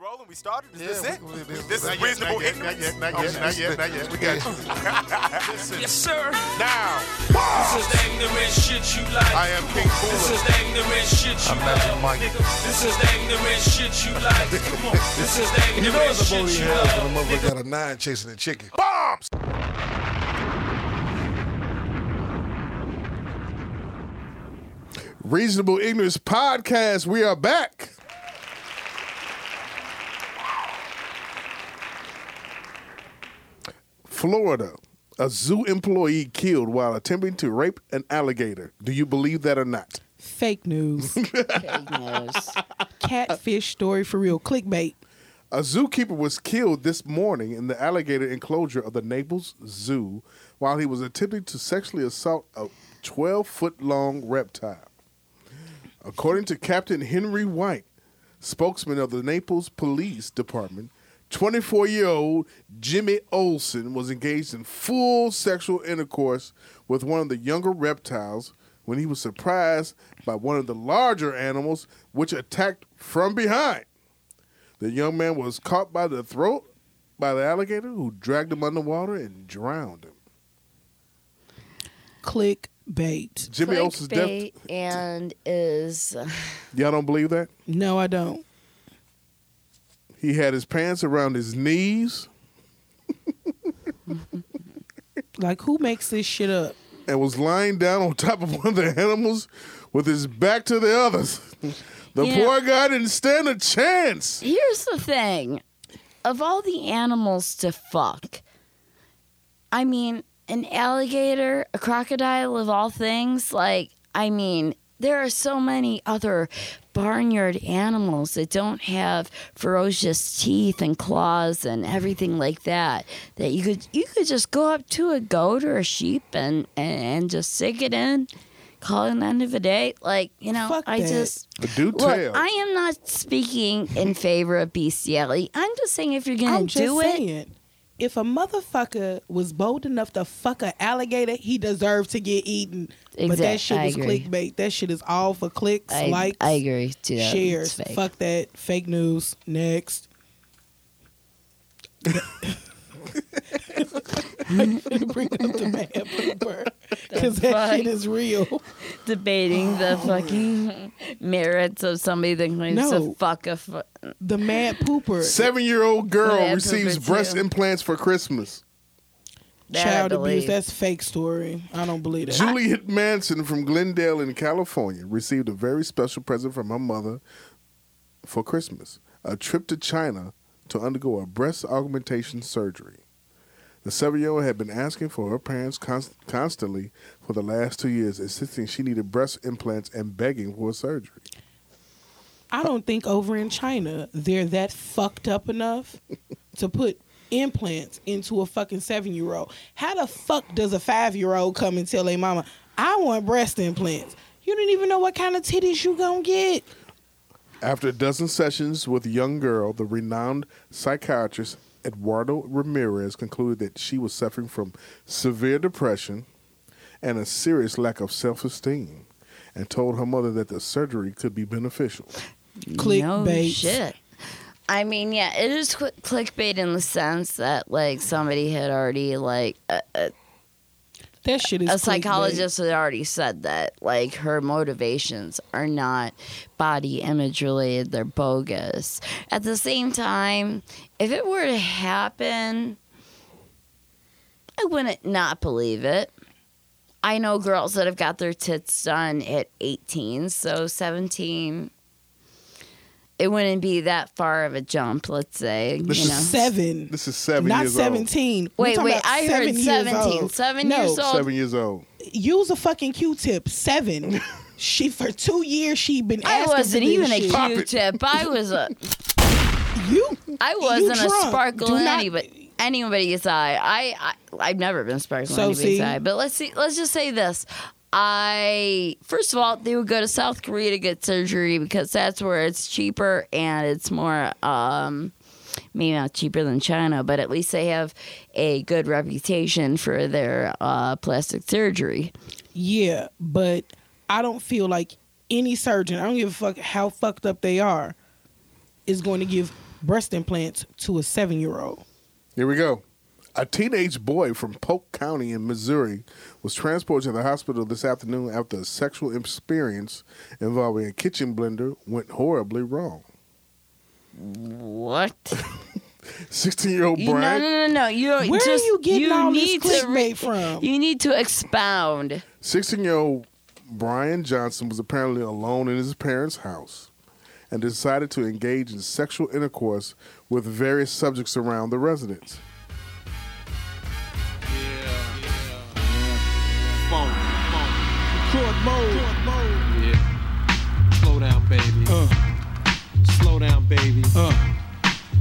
rolling? We started? Is this Yeah, it? we- we- we- this not is yet, reasonable not yet, ignorance? Not yet, not yet, oh, not yet, not yet. We got you. Listen, Yes, sir. now, This is the ignorant shit you like. I am King This is Cooler. the ignorant shit you I'm Magic love. Mike. nigga. This is the ignorant shit you like. Come on. This is the You know ignorant it's a shit booty you hell love. when the motherfucker got a nine chasing a chicken. Bombs! Reasonable Ignorance Podcast. We are back. Florida. A zoo employee killed while attempting to rape an alligator. Do you believe that or not? Fake news. Fake news. Catfish story for real. Clickbait. A zookeeper was killed this morning in the alligator enclosure of the Naples Zoo while he was attempting to sexually assault a 12 foot long reptile. According to Captain Henry White, spokesman of the Naples Police Department, 24 year old Jimmy Olsen was engaged in full sexual intercourse with one of the younger reptiles when he was surprised by one of the larger animals, which attacked from behind. The young man was caught by the throat by the alligator, who dragged him underwater and drowned him. Clickbait. Jimmy Olsen's death. And is uh, Y'all don't believe that? No, I don't. He had his pants around his knees Like, who makes this shit up? and was lying down on top of one of the animals with his back to the others. The Yeah. poor guy didn't stand a chance. Here's the thing. Of all the animals to fuck, I mean, an alligator, a crocodile of all things, like, I mean, there are so many other barnyard animals that don't have ferocious teeth and claws and everything like that that you could you could just go up to a goat or a sheep and and, and just stick it in call it an end of a day like you know Fuck i that. just But do Look, tell. I am not speaking in favor of bestiality. I'm just saying if you're gonna I'm just do it, saying. If a motherfucker was bold enough to fuck an alligator, he deserved to get eaten. Exactly. But that shit I was agree. clickbait. That shit is all for clicks, I, likes, I agree. Shares. Fuck that. Fake news. Next. Bring up the man pooper because that fuck? shit is real. Debating the fucking merits of somebody that claims No. to fuck a. Fu- The mad pooper. Seven year old girl Yeah, receives pooper breast too. implants for Christmas. that I Child abuse. believe. That's fake story. I don't believe that. Juliet Manson from Glendale in California received a very special present from her mother for Christmas a trip to China to undergo a breast augmentation surgery. The seven year old had been asking for her parents const- constantly for the last two years, insisting she needed breast implants and begging for surgery. I don't think over in China they're that fucked up enough to put implants into a fucking seven year old. How the fuck does a five year old come and tell a mama, I want breast implants? You don't even know what kind of titties you gonna get. After a dozen sessions with the young girl, the renowned psychiatrist Eduardo Ramirez concluded that she was suffering from severe depression and a serious lack of self esteem and told her mother that the surgery could be beneficial. no Clickbait. shit. I mean, yeah, it is clickbait in the sense that like somebody had already like a, a, That shit is a clickbait. psychologist had already said that like her motivations are not body image related they're bogus at the same time if it were to happen i wouldn't not believe it i know girls that have got their tits done at 18 so 17 it wouldn't be that far of a jump let's say This you is know Seven. This is seven Not years old. 17. We're wait wait i seven heard 17 old. seven No, years old Seven years old. Use a fucking Q-tip. Seven. she for two years she been I wasn't for even a shit. Pop it. Q-tip. I was a. You I wasn't a drunk. sparkle Do in not- anybody anybody's eye. I, I I've never been sparkle So, in anybody's see? eye. But let's see. Let's just say this. I first of all, they would go to South Korea to get surgery because that's where it's cheaper and it's more. um Maybe not cheaper than China, but at least they have a good reputation for their uh, plastic surgery. Yeah, but I don't feel like any surgeon, I don't give a fuck how fucked up they are, is going to give breast implants to a seven year old. Here we go. A teenage boy from Polk County in Missouri was transported to the hospital this afternoon after a sexual experience involving a kitchen blender went horribly wrong. What? 16 year old You- no, no, no, no. You don't Where just are you getting you all need this to clickbait from? You need to expound. 16 year old Brian Johnson was apparently alone in his parents' house and decided to engage in sexual intercourse with various subjects around the residence. Baby. Uh. Slow down, baby. Uh.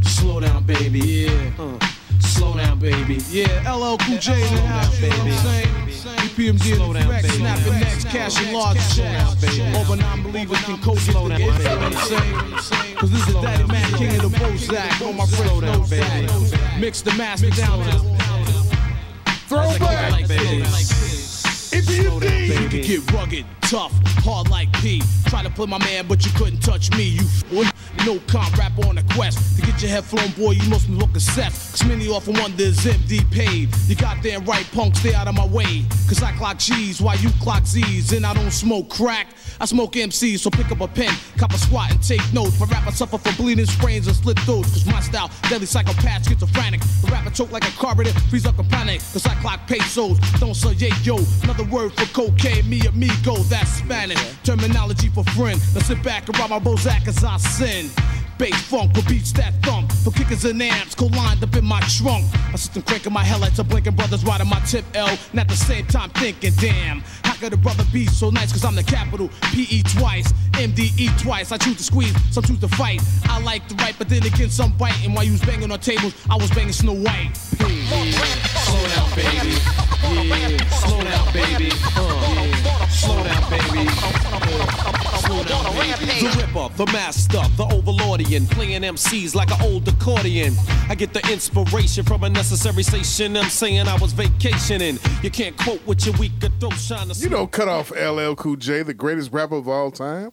Slow down, baby. Yeah. Uh. Slow down, baby. Yeah, LL Cool J in the house, you know what I'm saying? EPMD Slow down, baby. snapping necks, cashing large checks. baby. But non-believers can coach Slow you know what I'm saying? Cause this is Daddy Man, king of the Bozak, all my Slow friends down, baby. Mix the master down to the Throwback! Baby. Down, You can baby. get rugged, tough, hard like P. Try to play my man, but you couldn't touch me. You f- no comp rap on a quest to get your head flown, boy. You must be looking set. Cause many often wonder is MD paid. You goddamn right, punk, stay out of my way. Cause I clock G's while you clock Z's, and I don't smoke crack. I smoke MCs, so pick up a pen, cop a squat, and take notes. For rap, I suffer from bleeding sprains and slit throats. Cause my style, deadly psychopath, schizophrenic. The rapper choke like a carburetor, freeze up a panic. Cause I clock pesos, don't say yeah, yo. Another word for cocaine, me amigo, that's Spanish. Terminology for friend. Now sit back and rob my Bozak as I sin. Bass funk with beats that thump. For kickers and amps, co-lined up in my trunk. My system cranking my headlights, are blinking brothers riding my tip L. And at the same time thinking, damn, how could a brother be so nice? Cause I'm the capital, PE twice, MDE twice. I choose to squeeze, some choose to fight. I like to write, but then again, some bite. And While you was banging on tables, I was banging Snow White. Slow down, baby. Yeah. Slow down, baby. Uh. yeah. Slow down, baby. Uh. Slow down, baby. The ripper, the master, the overlordian, playing MCs like an old accordion. I get the inspiration from a necessary station. I'm saying I was vacationing. You can't quote with your weaker throat trying to You don't cut off LL Cool J, the greatest rapper of all time.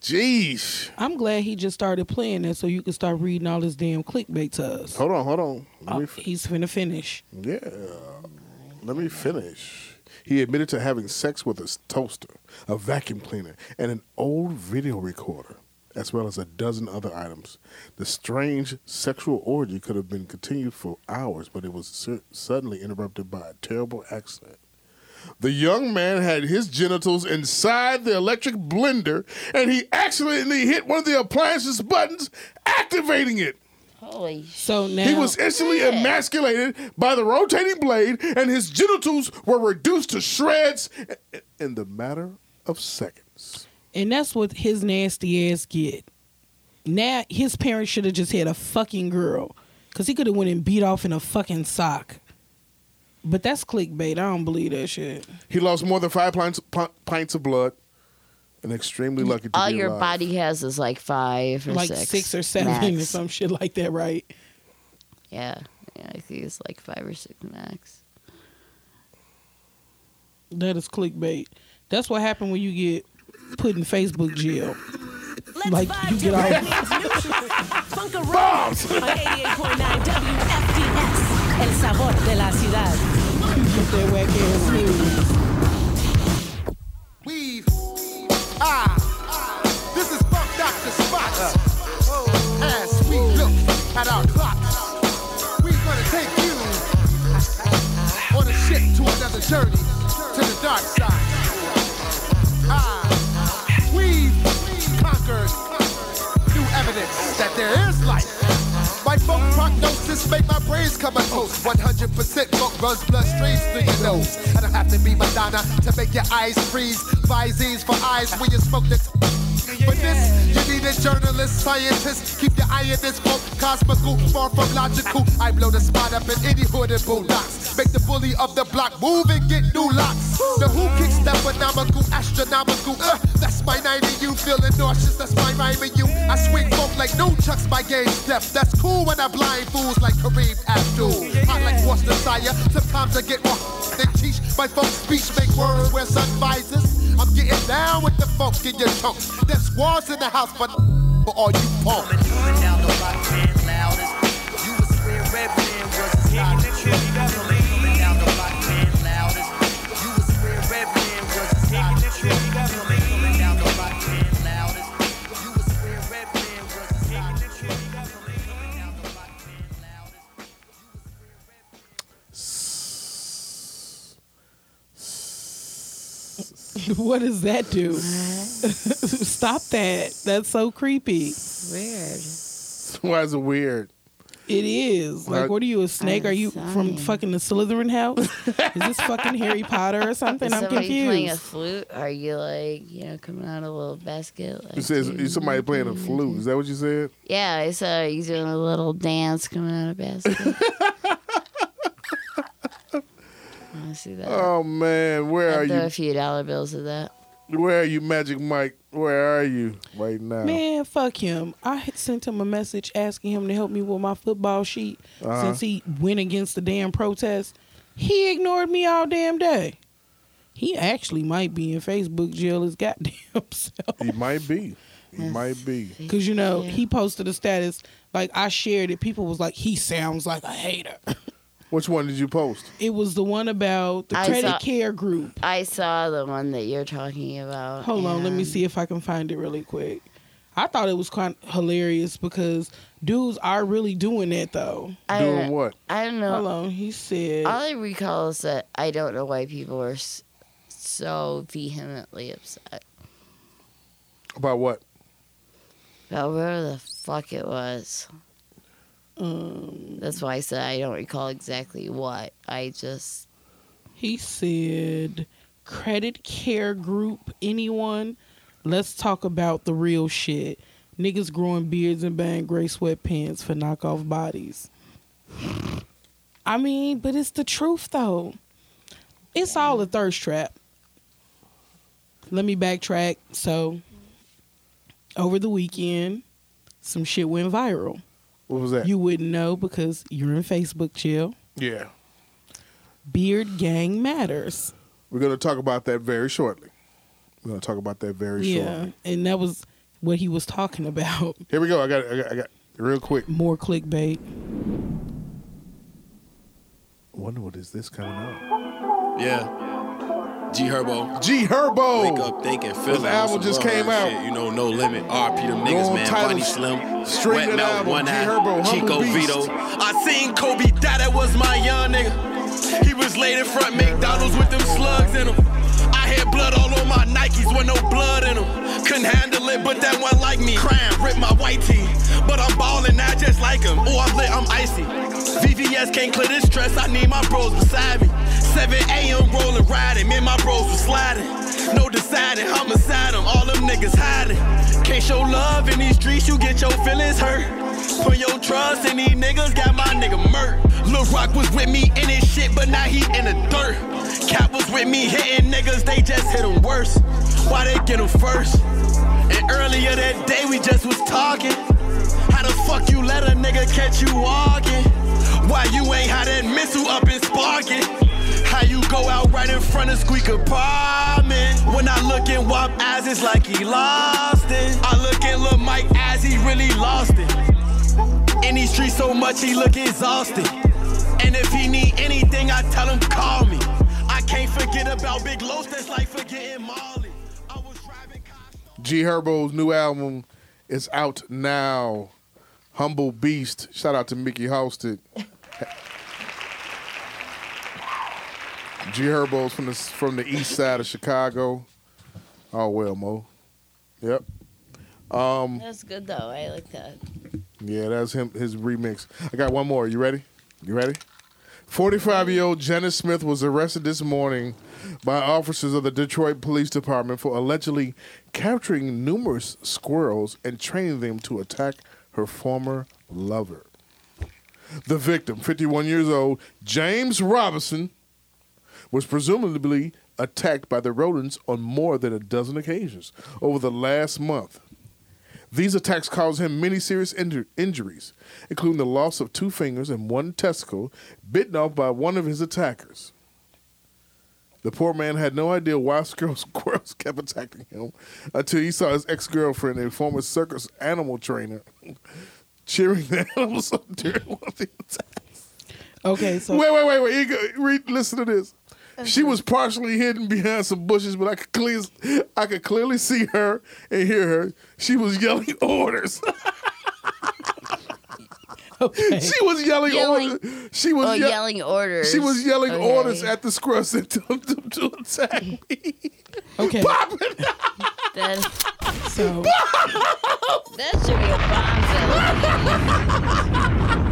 Jeez. I'm glad he just started playing that so you can start reading all this damn clickbait to us. Hold on, hold on. Let Oh, me he's finna finish. yeah. Let me finish. He admitted to having sex with a toaster, a vacuum cleaner, and an old video recorder, as well as a dozen other items. The strange sexual orgy could have been continued for hours, but it was su- suddenly interrupted by a terrible accident. The young man had his genitals inside the electric blender, and he accidentally hit one of the appliance's buttons, activating it. Holy So now He was instantly emasculated by the rotating blade, and his genitals were reduced to shreds in the matter of seconds. and that's what his nasty ass get. Now his parents should have just had a fucking girl, cause he could have went and beat off in a fucking sock. But that's clickbait. I don't believe that shit. He lost more than five pints, pints of blood, and extremely lucky to All be your alive. body has is like five or like six. six, or seven or some shit like that, right? Yeah, yeah, I think it's like five or six max. That is clickbait. That's what happened when you get put in Facebook jail. Like you get all Bombs! On 88.9 WFDS. El sabor de la ciudad. get that whack ass. Weave. Ah. This is Funk Dr. Spock. As we look at our clocks, we're gonna take you on a ship to another journey to the dark side. Ah. We've conquered new evidence that there is life. My folk prognosis make my brains come a toast. 100% funk runs bloodstreams through your nose. I don't have to be Madonna to make your eyes freeze. Visines for eyes when you smoke the. For this, you need a journalist, scientist. Keep your eye on this book, cosmical, far from logical. I blow the spot up in any hood and boondocks. Make the bully of the block move and get new locks. The who kicks that phenomenal, astronomical. Uh, that's my 90 you feeling nauseous. That's my rhyme and you. I swing folk like no chucks, my game step. That's cool when I blind fools like Kareem Abdul. I like Worcestershire. Sometimes I get more than teach. My folk speech make words where sun visors. I'm getting down with the funk in your chunks. Squads in the house, but but are you punk? Coming down the man, loudest. You Redman was what does that do? Stop that. That's so creepy. Weird. Why is it weird? It is. Like, Like- what are you, a snake? Are you from fucking the Slytherin house? is this fucking Harry Potter or something? Is I'm confused. somebody playing a flute? Are you like, you know, coming out of a little basket? Like, You says you somebody playing a flute. Is that what you said? Yeah, I saw you doing a little dance coming out of a basket. I see that. Oh man, where are I throw you? a few dollar bills of that. Where are you, Magic Mike? Where are you right now? Man, fuck him. I had sent him a message asking him to help me with my football sheet Uh-huh. since he went against the damn protest. He ignored me all damn day. He actually might be in Facebook jail his goddamn self. He might be. He might be. Cause you know Yeah. he posted a status like I shared it. People was like, he sounds like a hater. Which one did you post? It was the one about the I credit saw- care group. I saw the one that you're talking about. Hold on, let me see if I can find it really quick. I thought it was kind of hilarious because dudes are really doing that though. I Doing don't, what? I don't know. Hold on, he said. All I recall is that I don't know why people are so vehemently upset About what? about whatever the fuck it was. That's why I said I don't recall exactly what. I just he said, "Credit care group, anyone? Let's talk about the real shit. Niggas growing beards and buying gray sweatpants for knockoff bodies." I mean, but it's the truth though. It's all a thirst trap. Let me backtrack. So, over the weekend, some shit went viral. What was that? You wouldn't know because you're in Facebook chill. yeah. Beard gang matters. We're going to talk about that very shortly. We're going to talk about that very Yeah, shortly. Yeah, and that was what he was talking about. Here we go. I got, I got, I got real quick. More clickbait. Wonder what is this coming up? Yeah. G Herbo. G Herbo. Wake up thinking, feeling. Album just came out. Shit. You know, no limit. RP them niggas, Long man. Bunny Slim. straight Wet mouth, one eye. Herbo, Chico Beast. Vito. I seen Kobe die, that was my young nigga. He was laid in front McDonald's with them slugs in him. Had blood all on my Nikes with no blood in them. Couldn't handle it, but that one like me. Crying, rip my white tee. But I'm ballin' now just like him. Oh, I'm lit, I'm icy. VVS can't clear this stress, I need my bros beside me. 7 a.m. rolling, riding, me and my bros was sliding. No deciding, homicide them, all them niggas hiding. Can't show love in these streets, you get your feelings hurt. Put your trust in these niggas, got my nigga murked. Lil Rock was with me in his shit, but now he in the dirt. Cap was with me hitting niggas, they just hit him worse. Why they get him first? And earlier that day we just was talking. How the fuck you let a nigga catch you walking? Why you ain't had that missile up and sparking? How you go out right in front of Squeak apartment? When I look in WAP eyes, it's like he lost it. I look in Lil Mike eyes, he really lost it. In these streets so much, he look exhausted. And if he need anything, I tell him call me. I can't forget about Big Los, that's like forgetting Molly. I was driving. G Herbo's new album is out now. Humble Beast. Shout out to Mickey Halsted. G Herbo's from the from the east side of Chicago. Oh well, Mo. Yep. Um, that's good though. I like that. Yeah, that's him his remix. I got one more. You ready? You ready? 45 year old Janice Smith was arrested this morning by officers of the Detroit Police Department for allegedly capturing numerous squirrels and training them to attack her former lover. The victim, 51 years old, James Robinson, was presumably attacked by the rodents on more than a dozen occasions over the last month. These attacks caused him many serious inju- injuries, including the loss of two fingers and one testicle, bitten off by one of his attackers. The poor man had no idea why squirrels, kept attacking him until he saw his ex girlfriend, a former circus animal trainer, cheering the animals on during one of the attacks. Okay, so Wait, wait, wait, wait. Read, listen to this. She was partially hidden behind some bushes, but I could clearly, I could clearly see her and hear her. She was yelling orders. okay. She was yelling, Yelling- orders. She was Oh, ye- yelling orders. She was yelling Okay. orders at the squirrels to, to, to attack me. Okay. That, So that should be a bomb okay. So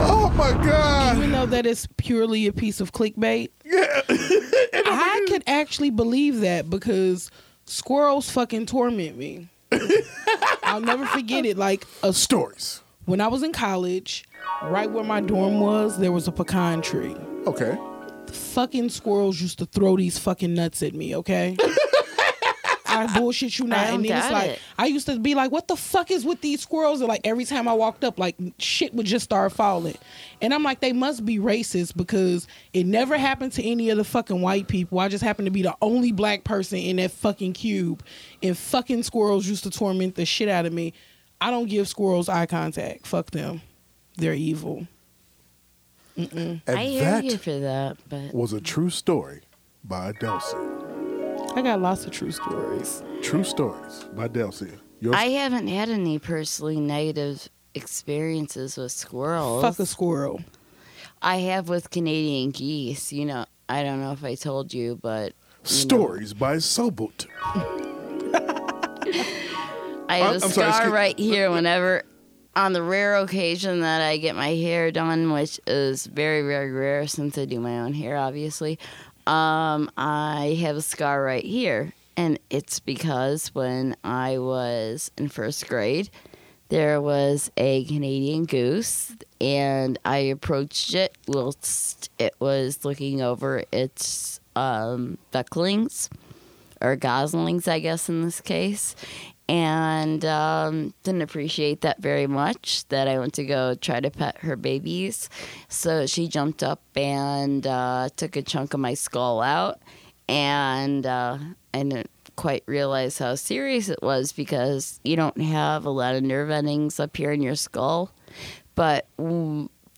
Oh my god! even though that is purely a piece of clickbait, Yeah, I could actually believe that because squirrels fucking torment me. I'll never forget it. Like a Stories. when I was in college, right where my dorm was, there was a pecan tree. Okay. The Fucking squirrels used to throw these fucking nuts at me, okay? I bullshit you not. I don't and then it's like it. I used to be like, what the fuck is with these squirrels? And like every time I walked up, like shit would just start falling. And I'm like, they must be racist because it never happened to any of the fucking white people. I just happened to be the only black person in that fucking cube. And fucking squirrels used to torment the shit out of me. I don't give squirrels eye contact. Fuck them. They're evil. And I hear that you for that, but was a true story by Delcy. I got lots of true stories. True stories by Delcia. Yours? I haven't had any personally negative experiences with squirrels. Fuck a squirrel. I have with Canadian geese. You know, I don't know if I told you, but you know, stories by Sobut. I have I'm- a I'm sorry, scar excuse- right here whenever, on the rare occasion that I get my hair done, which is very, very rare since I do my own hair, obviously. Um, I have a scar right here. And it's because when I was in first grade, there was a Canadian goose, and I approached it whilst it was looking over its um, ducklings or goslings, I guess, in this case, and um, didn't appreciate that very much. That I went to go try to pet her babies, so she jumped up and uh, took a chunk of my skull out, and uh, I didn't quite realize how serious it was because you don't have a lot of nerve endings up here in your skull, but.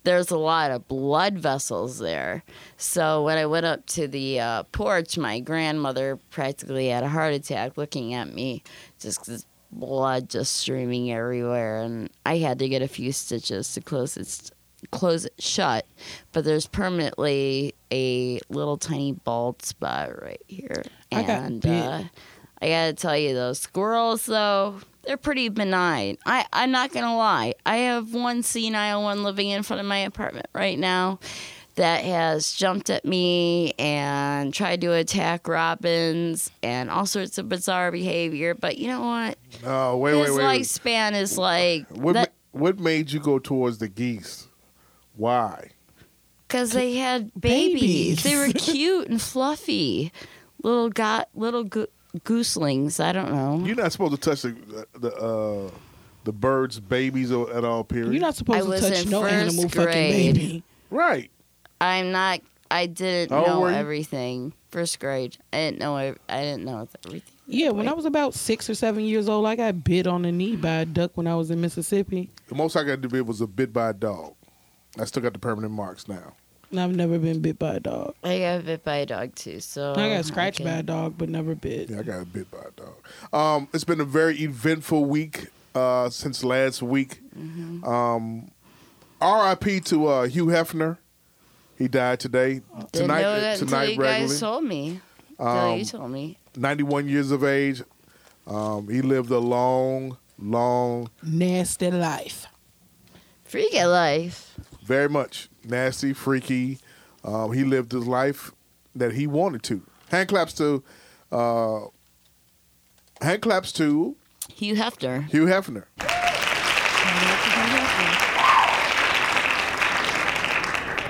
There's a lot of blood vessels there. So when I went up to the uh, porch, my grandmother practically had a heart attack looking at me, just 'cause blood just streaming everywhere, and I had to get a few stitches to close it close it shut. But there's permanently a little tiny bald spot right here, I got and uh, I gotta tell you, those squirrels though. They're pretty benign. I, I'm not gonna lie. I have one senile one living in front of my apartment right now that has jumped at me and tried to attack robins and all sorts of bizarre behavior. But you know what? Oh, wait, His wait, wait. wait. lifespan is like What, that ma- what made you go towards the geese? Why? because they had babies. Babies. They were cute and fluffy, little got little go- gooselings. I don't know. You're not supposed to touch the the uh, the birds' babies o- at all. Period. You're not I supposed to touch no first animal fucking baby. right. I'm not. I didn't How old know everything. First grade. I didn't know. ev- I didn't know everything. Yeah, when I was about six or seven years old, I got bit on the knee by a duck when I was in Mississippi. The most I got to do was a bit by a dog. I still got the permanent marks now. And I've never been bit by a dog. I got bit by a dog too. So I got scratched by a dog, but never bit. Yeah, I got bit by a dog. Um, it's been a very eventful week uh, since last week. Mm-hmm. Um, R.I.P. to uh, Hugh Hefner. He died today. Didn't tonight, know that tonight until you regularly. guys told me. Until you told me. 91 years of age. Um, he lived a long, long, Nasty life. Freaky life. very much nasty, freaky. Um, he lived his life that he wanted to. Hand claps to, uh, hand claps to Hugh Hefner. Hugh Hefner.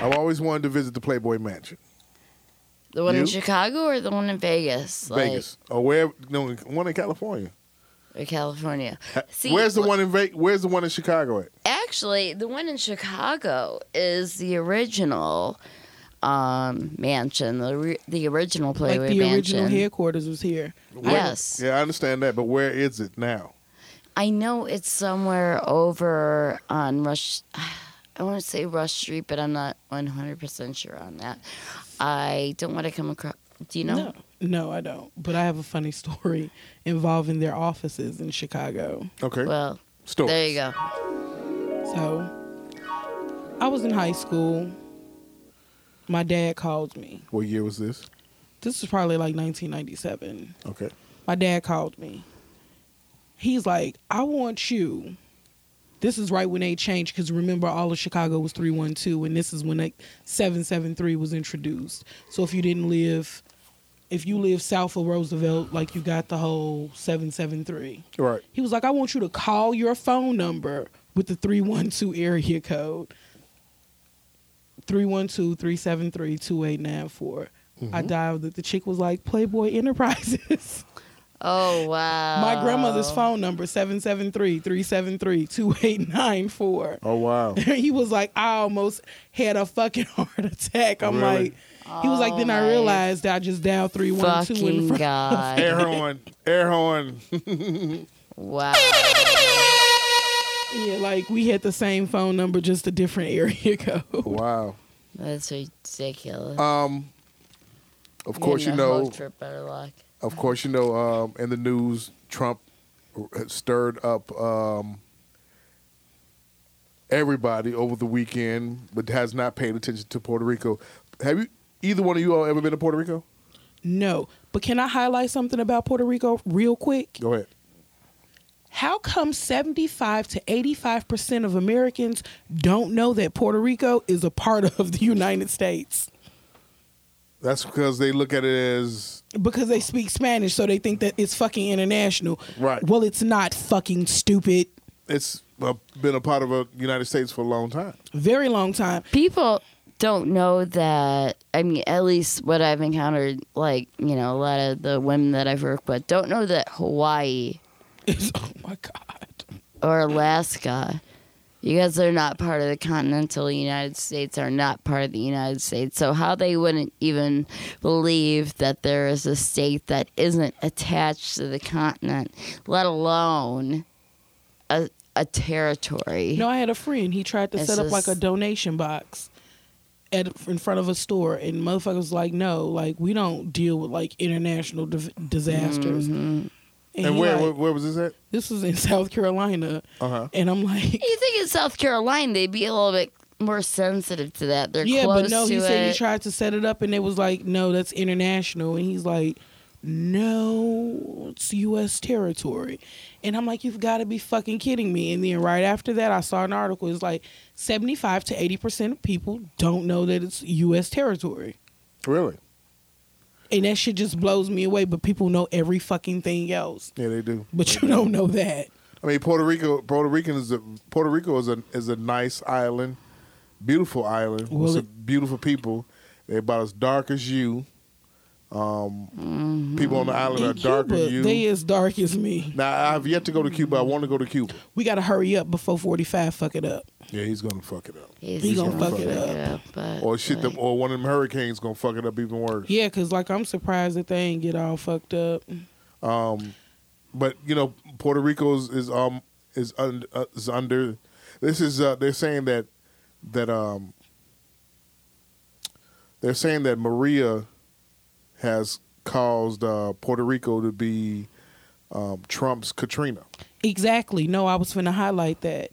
I've always wanted to visit the Playboy Mansion, The one in Chicago or the one in Vegas? Like, Vegas, or where? No, one in California. Or California. See, where's the wh- one in Vegas? Where's the one in Chicago at? Actually, the one in Chicago is the original um, mansion, the re- the original Playboy like the mansion. original headquarters was here. Yes. Yeah, I understand that, but where is it now? I know it's somewhere over on Rush. I want to say Rush Street, but I'm not 100% sure on that. I don't want to come across. Do you know? No, no, I don't. But I have a funny story involving their offices in Chicago. Okay, Well, Stories. there you go. So I was in high school. My dad called me. What year was this? This was probably like 1997. Okay. My dad called me. He's like, I want you. This is right when they changed because remember, all of Chicago was 312, and this is when like 773 was introduced. So if you didn't live, if you live south of Roosevelt, like you got the whole 773. Right. He was like, I want you to call your phone number with the 312 area code 312 373 2894. I mm-hmm. dialed it. The chick was like, Playboy Enterprises. Oh wow. My grandmother's phone number 773-373-2894. Oh wow. he was like, I almost had a fucking heart attack. I'm Really? like, he was like, then I realized that I just dialed 312 in Fucking front. Air horn. Air horn. wow. Yeah, like we had the same phone number, just a different area code. wow. That's ridiculous. Um. Of course, you Getting a whole know. Trip better luck. Of course, you know. Um. In the news, Trump stirred up um. Everybody over the weekend, but has not paid attention to Puerto Rico. Have you? Either one of you all ever been to Puerto Rico? No, but can I highlight something about Puerto Rico real quick? Go ahead. How come 75 to 85% of Americans don't know that Puerto Rico is a part of the United States? That's because they look at it as Because they speak Spanish, so they think that it's fucking international. Right. Well, it's not fucking stupid. it's uh, been a part of the United States for a long time. Very long time. People don't know that. I mean, at least what I've encountered, like you know, a lot of the women that I've worked with don't know that Hawaii It's, oh my God. or Alaska, because they're not part of the continental United States, are not part of the United States. So how they wouldn't even believe that there is a state that isn't attached to the continent, let alone a a territory. No, I had a friend. He tried to It's set up like a donation box at in front of a store, and motherfuckers like, "No, like we don't deal with like international div- disasters." Mm-hmm. And, And where, like- where where was this at? this was in South Carolina, Uh huh. and I'm like, You think in South Carolina they'd be a little bit more sensitive to that? They're "Yeah, close but no." to He said he tried to set it up, and it was like, "No, that's international," and he's like, "No, it's U.S. territory," and I'm like, "You've got to be fucking kidding me!" And then right after that, I saw an article. It's like 75 to 80 percent of people don't know that it's U.S. territory. Really? And that shit just blows me away. But people know every fucking thing else. Yeah, they do. But you don't know that. I mean, Puerto Rico. Puerto Rican is a Puerto Rico is a is a nice island, beautiful island Well, with it- some beautiful people. They're about as dark as you. Um, People on the island are In darker Cuba, than you. they as dark as me. now I have yet to go to Cuba. I want to go to Cuba. We got to hurry up before 45 fuck it up. Yeah, he's gonna fuck it up. He's He gonna fuck it up. but, Or shit, like, them, or one of them hurricanes gonna fuck it up even worse. Yeah, because like I'm surprised that they ain't get all fucked up. Um, but you know, Puerto Rico is, is um is, un, uh, is under. This is uh, they're saying that that um they're saying that Maria has caused uh, Puerto Rico to be um, Trump's Katrina. Exactly. No, I was going to highlight that.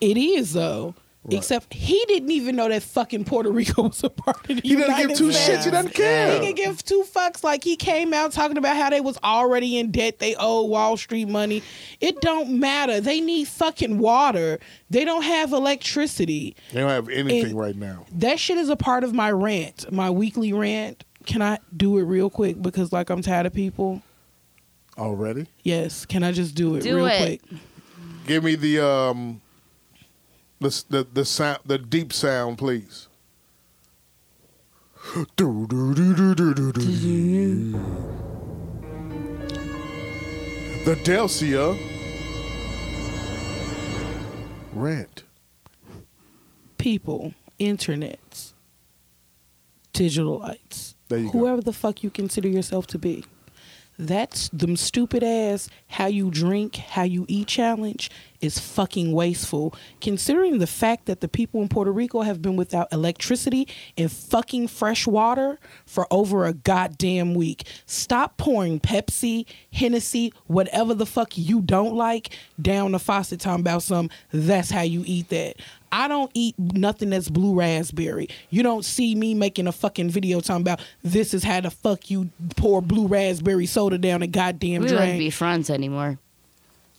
It is though. Right. Except he didn't even know that fucking Puerto Rico was a part of the He doesn't give two States. shits. He doesn't care. He didn't give two fucks. Like he came out talking about how they was already in debt. They owe Wall Street money. It don't matter. They need fucking water. They don't have electricity. They don't have anything And- right now. That shit is a part of my rant, my weekly rant. Can I do it real quick because like I'm tired of people? Already, Yes. Can I just do it Do real it. quick? give me the um the the the sound the deep sound, please. The Delcia rent. People, internets, digital lights, There you go. whoever the fuck you consider yourself to be. That's them stupid ass how you drink, how you eat challenge is fucking wasteful. Considering the fact that the people in Puerto Rico have been without electricity and fucking fresh water for over a goddamn week. Stop pouring Pepsi, Hennessy, whatever the fuck you don't like down the faucet talking about some that's how you eat that. I don't eat nothing that's blue raspberry. You don't see me making a fucking video talking about this is how the fuck you pour blue raspberry soda down a goddamn We drain. wouldn't be friends anymore.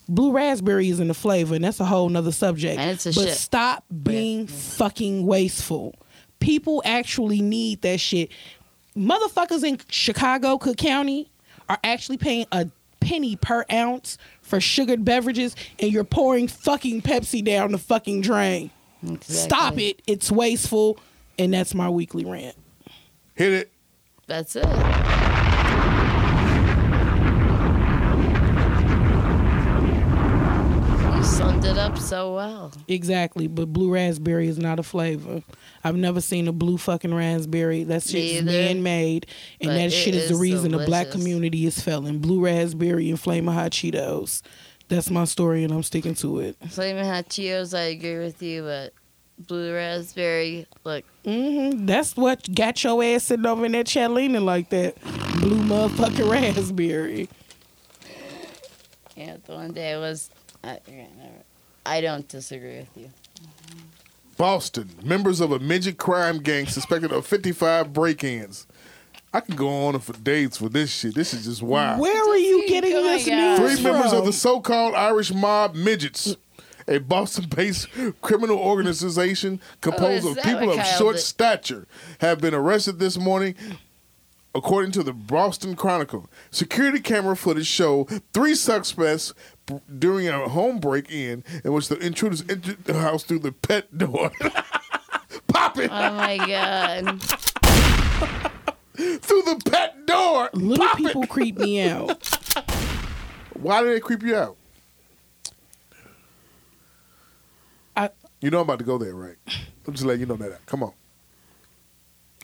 Blue raspberry isn't a flavor, and that's a whole nother subject. And it's a but shit. stop being fucking wasteful. People actually need that shit. Motherfuckers in Chicago, Cook County, are actually paying a penny per ounce for sugared beverages, and you're pouring fucking Pepsi down the fucking drain. Stop it. It's wasteful, and that's my weekly rant. Hit it. That's it. You summed it up so well. Exactly, but blue raspberry is not a flavor. I've never seen a blue fucking raspberry. That shit's man made, and But that shit is the is reason the black community is failing. Blue raspberry and flaming hot Cheetos. That's my story, and I'm sticking to it. Flaming Hot Cheetos, I agree with you, but blue raspberry, look, hmm That's what got your ass sitting over in that chair leaning like that. Blue motherfucking raspberry. yeah, the one day I was, I, never- I don't disagree with you. Boston. Members of a midget crime gang suspected of 55 break-ins. I can go on for days for this shit. This is just wild. Where are you getting going, this guys. news Three members of the so-called Irish mob midgets, a Boston-based criminal organization composed Oh, of people of short did? stature, have been arrested this morning. According to the Boston Chronicle, security camera footage show three suspects b- during a home break-in in which the intruders entered the house through the pet door. Pop it Oh my god. through the pet door. Little Pop it. people creep me out. Why do they creep you out? I- you know I'm about to go there, right? I'm just letting you know that. Come on.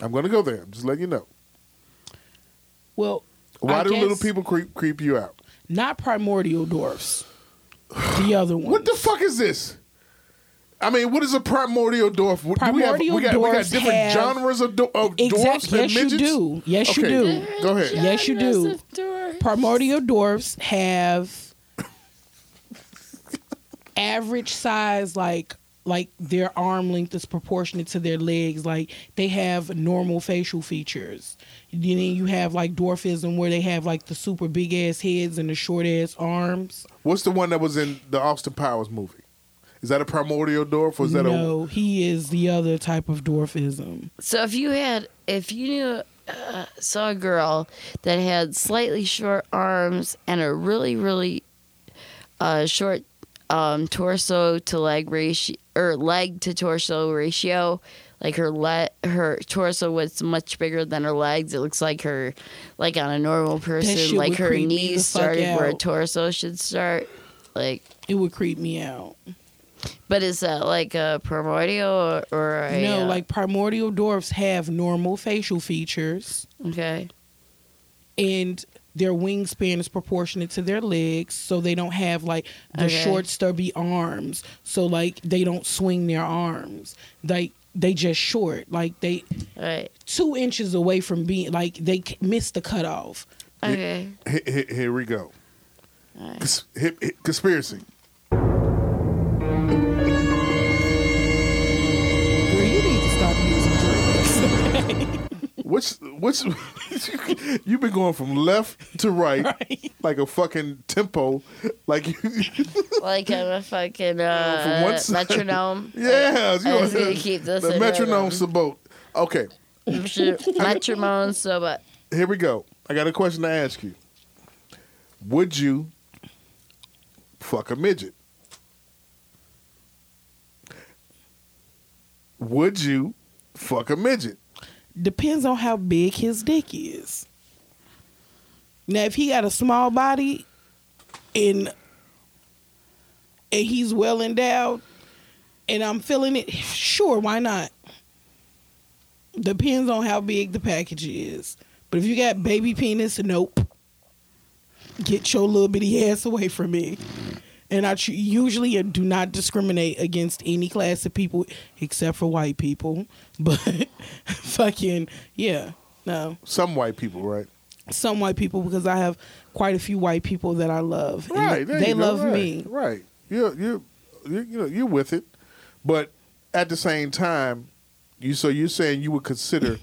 I'm going to go there. I'm just letting you know. Well, Why I do little people creep creep you out? Not primordial dwarfs. The other one. What the fuck is this? I mean, what is a primordial dwarf? What- do we, have, we, got, we got different have- genres of, do- of Exactly. dwarfs and Yes, you do. Yes, you Okay. do. Go ahead. Yes, you do. Primordial dwarfs have average size, like like their arm length is proportionate to their legs. Like they have normal facial features. And then you have like dwarfism where they have like the super big ass heads and the short ass arms. What's the one that was in the Austin Powers movie? Is that a primordial dwarf or is that a no, he is the other type of dwarfism. So if you had, if you knew, uh, saw a girl that had slightly short arms and a really, really uh, short um, torso to leg ratio or leg to torso ratio, like her le- her torso was much bigger than her legs. It looks like her, like on a normal person, like her creep me the knees started where a torso should start. Like, It would creep me out. but is that like a primordial or, or a, no, uh, like primordial dwarfs have normal facial features. okay? and their wingspan is proportionate to their legs so they don't have like the Okay. short stubby arms so like they don't swing their arms like they just short like they Right. two inches away from being like they c- missed the cutoff Okay. Here, here- here we go. Alright. Cons- hip- hip- conspiracy. Drugs Which which you've been going from left to right, Right. like a fucking tempo, like you, like I'm a fucking from uh, one side- metronome. yeah. you I was are gonna keep this the in metronome rhythm. sabot. Okay, Metro- Metronome, so but here we go. I got a question to ask you. Would you fuck a midget? Would you fuck a midget? Depends on how big his dick is. Now if he got a small body and and he's well endowed and i'm feeling it sure why not? Depends on how big the package is. But if you got baby penis nope. Get your little bitty ass away from me and i tr- usually do not discriminate against any class of people except for white people but fucking yeah no Some white people, right? some white people because i have quite a few white people that i love Right. they you love right, me Right. You're you're you you know you're with it, but at the same time, you so you're saying you would consider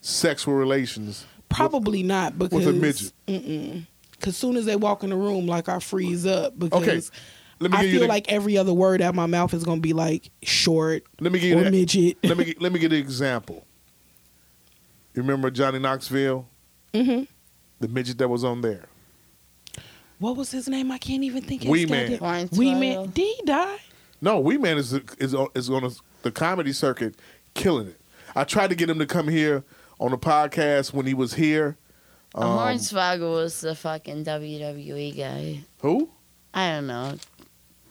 sexual relations Probably not because with a midget. Mm-mm. Cause soon as they walk in the room, like I freeze up because Okay, let me I feel the- like every other word out of my mouth is gonna be like short Let me give you or that- midget. let me let me get an example. You remember Johnny Knoxville, Mm-hmm. the midget that was on there? What was his name? I can't even think. Wee his Man. goddamn- Wee Man. Did he die? No, Wee Man is is on- is on the comedy circuit, killing it. I tried to get him to come here on the podcast when he was here. Um, Hornswoggle was the fucking WWE guy. who? I don't know.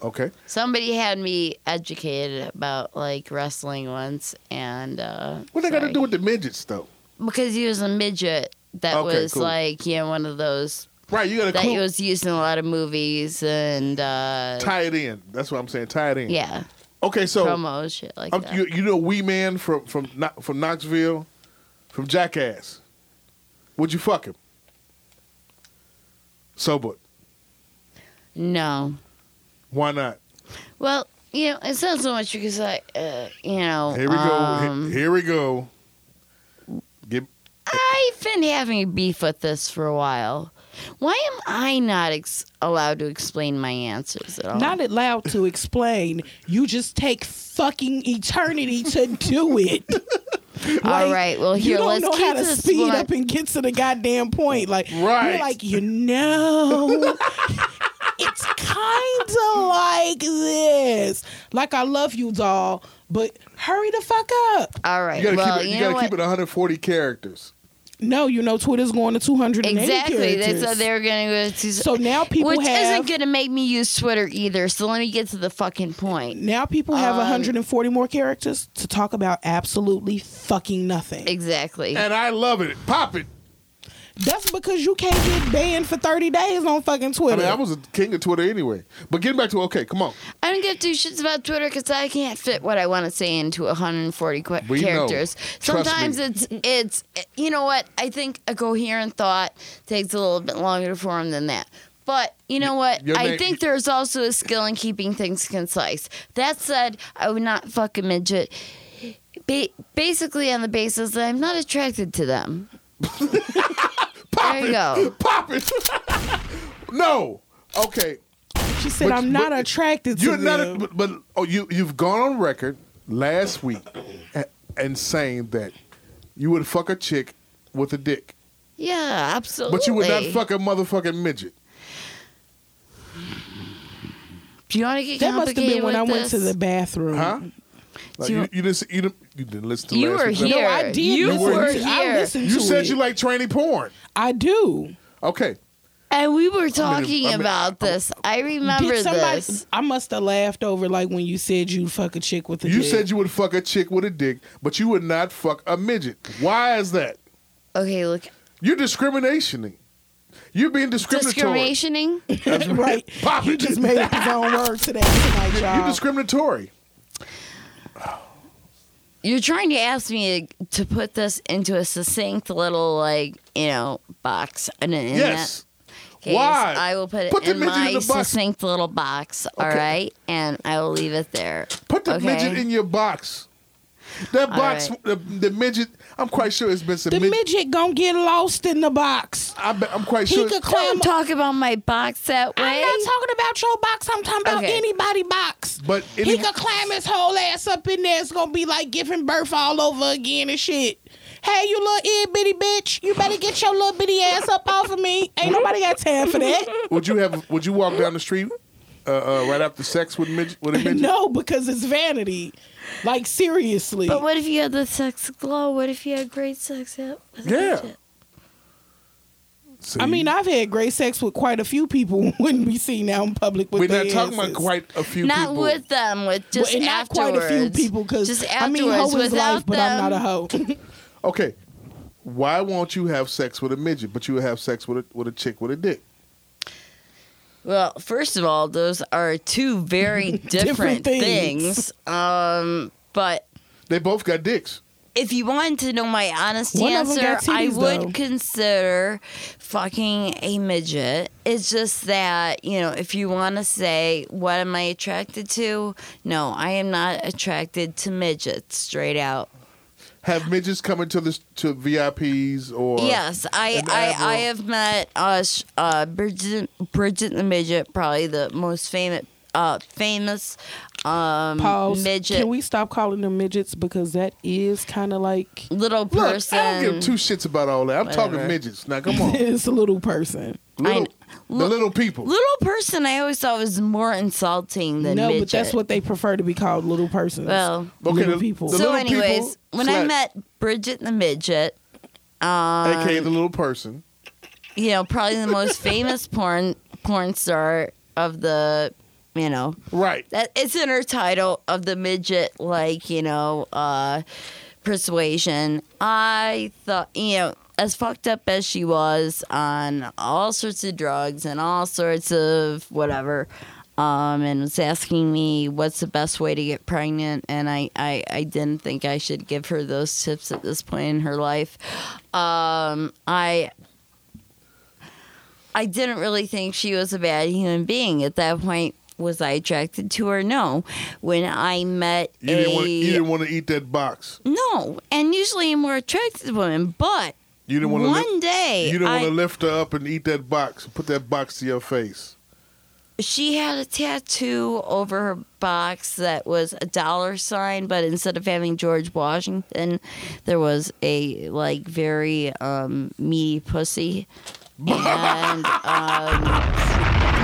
Okay. Somebody had me educated about like wrestling once, and uh, What they got to do with the midgets though? Because he was a midget that Okay, was cool. like, yeah, one of those Right, you got to that cool, was used in a lot of movies and uh, tie it in. That's what I'm saying. Tie it in. yeah, Okay, so promos, shit like um, that. you you know Wee Man from from from Knoxville, from Jackass. Would you fuck him? So, but no, why not? well, you know, it's not so much because I, uh, you know, Here we go. um, Here, here we go. Get I've been having a beef with this for a while. Why am I not ex- allowed to explain my answers at all? Not allowed to explain. You just take fucking eternity to do it. All right, well, you don't let's know how to this speed one- up and get to the goddamn point. Like Right. you're like, you know, it's kind of like this. Like I love you, doll, but hurry the fuck up. All right, you gotta well, keep it. You, you, know gotta keep it 140 characters. No, you know, Twitter's going to 280 Exactly. They characters. said they're going to go to. So now people which have isn't going to make me use Twitter either. So let me get to the fucking point. now people have Um, 140 more characters to talk about absolutely fucking nothing. Exactly. And I love it. Pop it. That's because you can't get banned for 30 days on fucking Twitter. I Twitter. mean, I was a king of Twitter anyway. But getting back to okay, come on. I don't give two shits about Twitter because I can't fit what I want to say into 140 qu- We know. characters. Trust Sometimes me. it's it's you know what I think a coherent thought takes a little bit longer to form than that. But you know what? your I name- think there's also a skill in keeping things concise. That said, I would not fuck a midget. Ba- basically, on the basis that I'm not attracted to them. Pop There it. you go. Pop it. no. Okay. she said, but- I'm not but attracted to You're not. A, but, but oh, you you've gone on record last week a- and saying that you would fuck a chick with a dick, Yeah, absolutely. but you would not fuck a motherfucking midget. Do you want to get that must have been when I with went to the bathroom. Huh? Like you, you- you didn't. You didn't. You didn't listen to me. You last were week's here. No, I did. You listen were to- I listened You to said it. you like tranny porn. I do. Okay. And we were talking gonna- I'm- about this. I remember Did somebody? this. I must have laughed over like when you said you'd fuck a chick with a You dick. said you would fuck a chick with a dick, but you would not fuck a midget. Why is that? Okay, look. You're discriminating. You're being discriminatory. Discriminationing? right. Pop He it. just made up his own word today tonight, You're y'all. discriminatory. You're trying to ask me to, to put this into a succinct little, like, you know, box. And in Yes. that case, Why? I will put it Put in my in box. succinct little box, all Okay. right? And I will leave it there. Put the okay? midget in your box. That box, right. the, the midget. I'm quite sure it's been some the midget. midget gonna get lost in the box. I bet, I'm quite sure. He sure. could climb. Don't talk about my box that way. I'm not talking about your box. I'm talking about Okay. anybody box. But he any- could climb his whole ass up in there. It's gonna be like giving birth all over again and shit. Hey, you little itty bitty bitch! You better get your little bitty ass up off of me. Ain't nobody got time for that. would you have? Would you walk down the street uh, uh, right after sex with midget? With a midget? no, because it's vanity. Like seriously. But what if you had the sex glow? What if you had great sex? with Yeah. See? I mean, I've had great sex with quite a few people. who Wouldn't be seen out in public with we're their not talking about quite a few people. Not people. with them, with Well, just and not quite a few people because just I mean, hoe is without life, but I'm not a them- hoe. Okay, why won't you have sex with a midget, but you would have sex with a with a chick with a dick? Well, first of all, those are two very different, Different things. things. Um, but They both got dicks. if you wanted to know my honest One answer, got I would though. consider fucking a midget. It's just that, you know, if you want to say, what am I attracted to? No, I am not attracted to midgets, straight out. Have midgets come into this to VIPs or yes, I, I, I have met uh, uh, Bridget, Bridget the midget, probably the most famous, uh, famous um, Pause. midget, Can we stop calling them midgets because that is kind of like little Look, person. I don't give two shits about all that. I'm talking Whatever. midgets. Now come on, it's a little person. Little, I- the look- little people. Little person, I always thought was more insulting than no, midget. but that's what they prefer to be called, little persons. Well, Okay, little the- people. the so little anyways, people when I met Bridget the midget, um, aka the little person. you know, probably the most famous porn porn star of the, you know, Right. that it's in her title of the midget, like you know, uh, persuasion. I thought, you know, as fucked up as she was on all sorts of drugs and all sorts of whatever. Um, and was asking me what's the best way to get pregnant, and I, I, I didn't think I should give her those tips at this point in her life. Um, I I didn't really think she was a bad human being at that point. Was I attracted to her? No. When I met You a didn't want. You didn't want to eat that box. no, and usually I'm more attracted to women, but You didn't want to. one day You didn't want to lift her up and eat that box. Put that box to your face. she had a tattoo over her box that was a dollar sign, but instead of having George Washington, there was a like very um, meaty pussy. And um,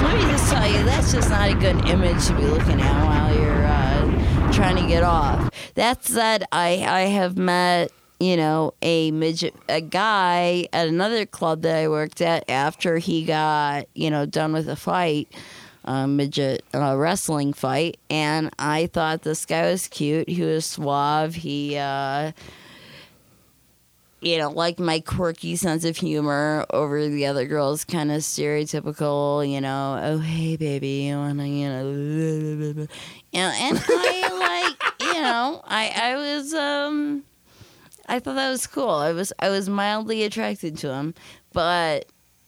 let me just tell you, that's just not a good image to be looking at while you're uh, trying to get off. That said, I I have met you know a midget a guy at another club that I worked at after he got you know done with a fight a midget uh, wrestling fight, and I thought this guy was cute. He was suave. He, uh, you know, liked my quirky sense of humor over the other girls, kind of stereotypical. You know, oh hey baby, you wanna, you know, blah, blah, blah." and and I like, you know, I I was um. I thought that was cool. I was I was mildly attracted to him, but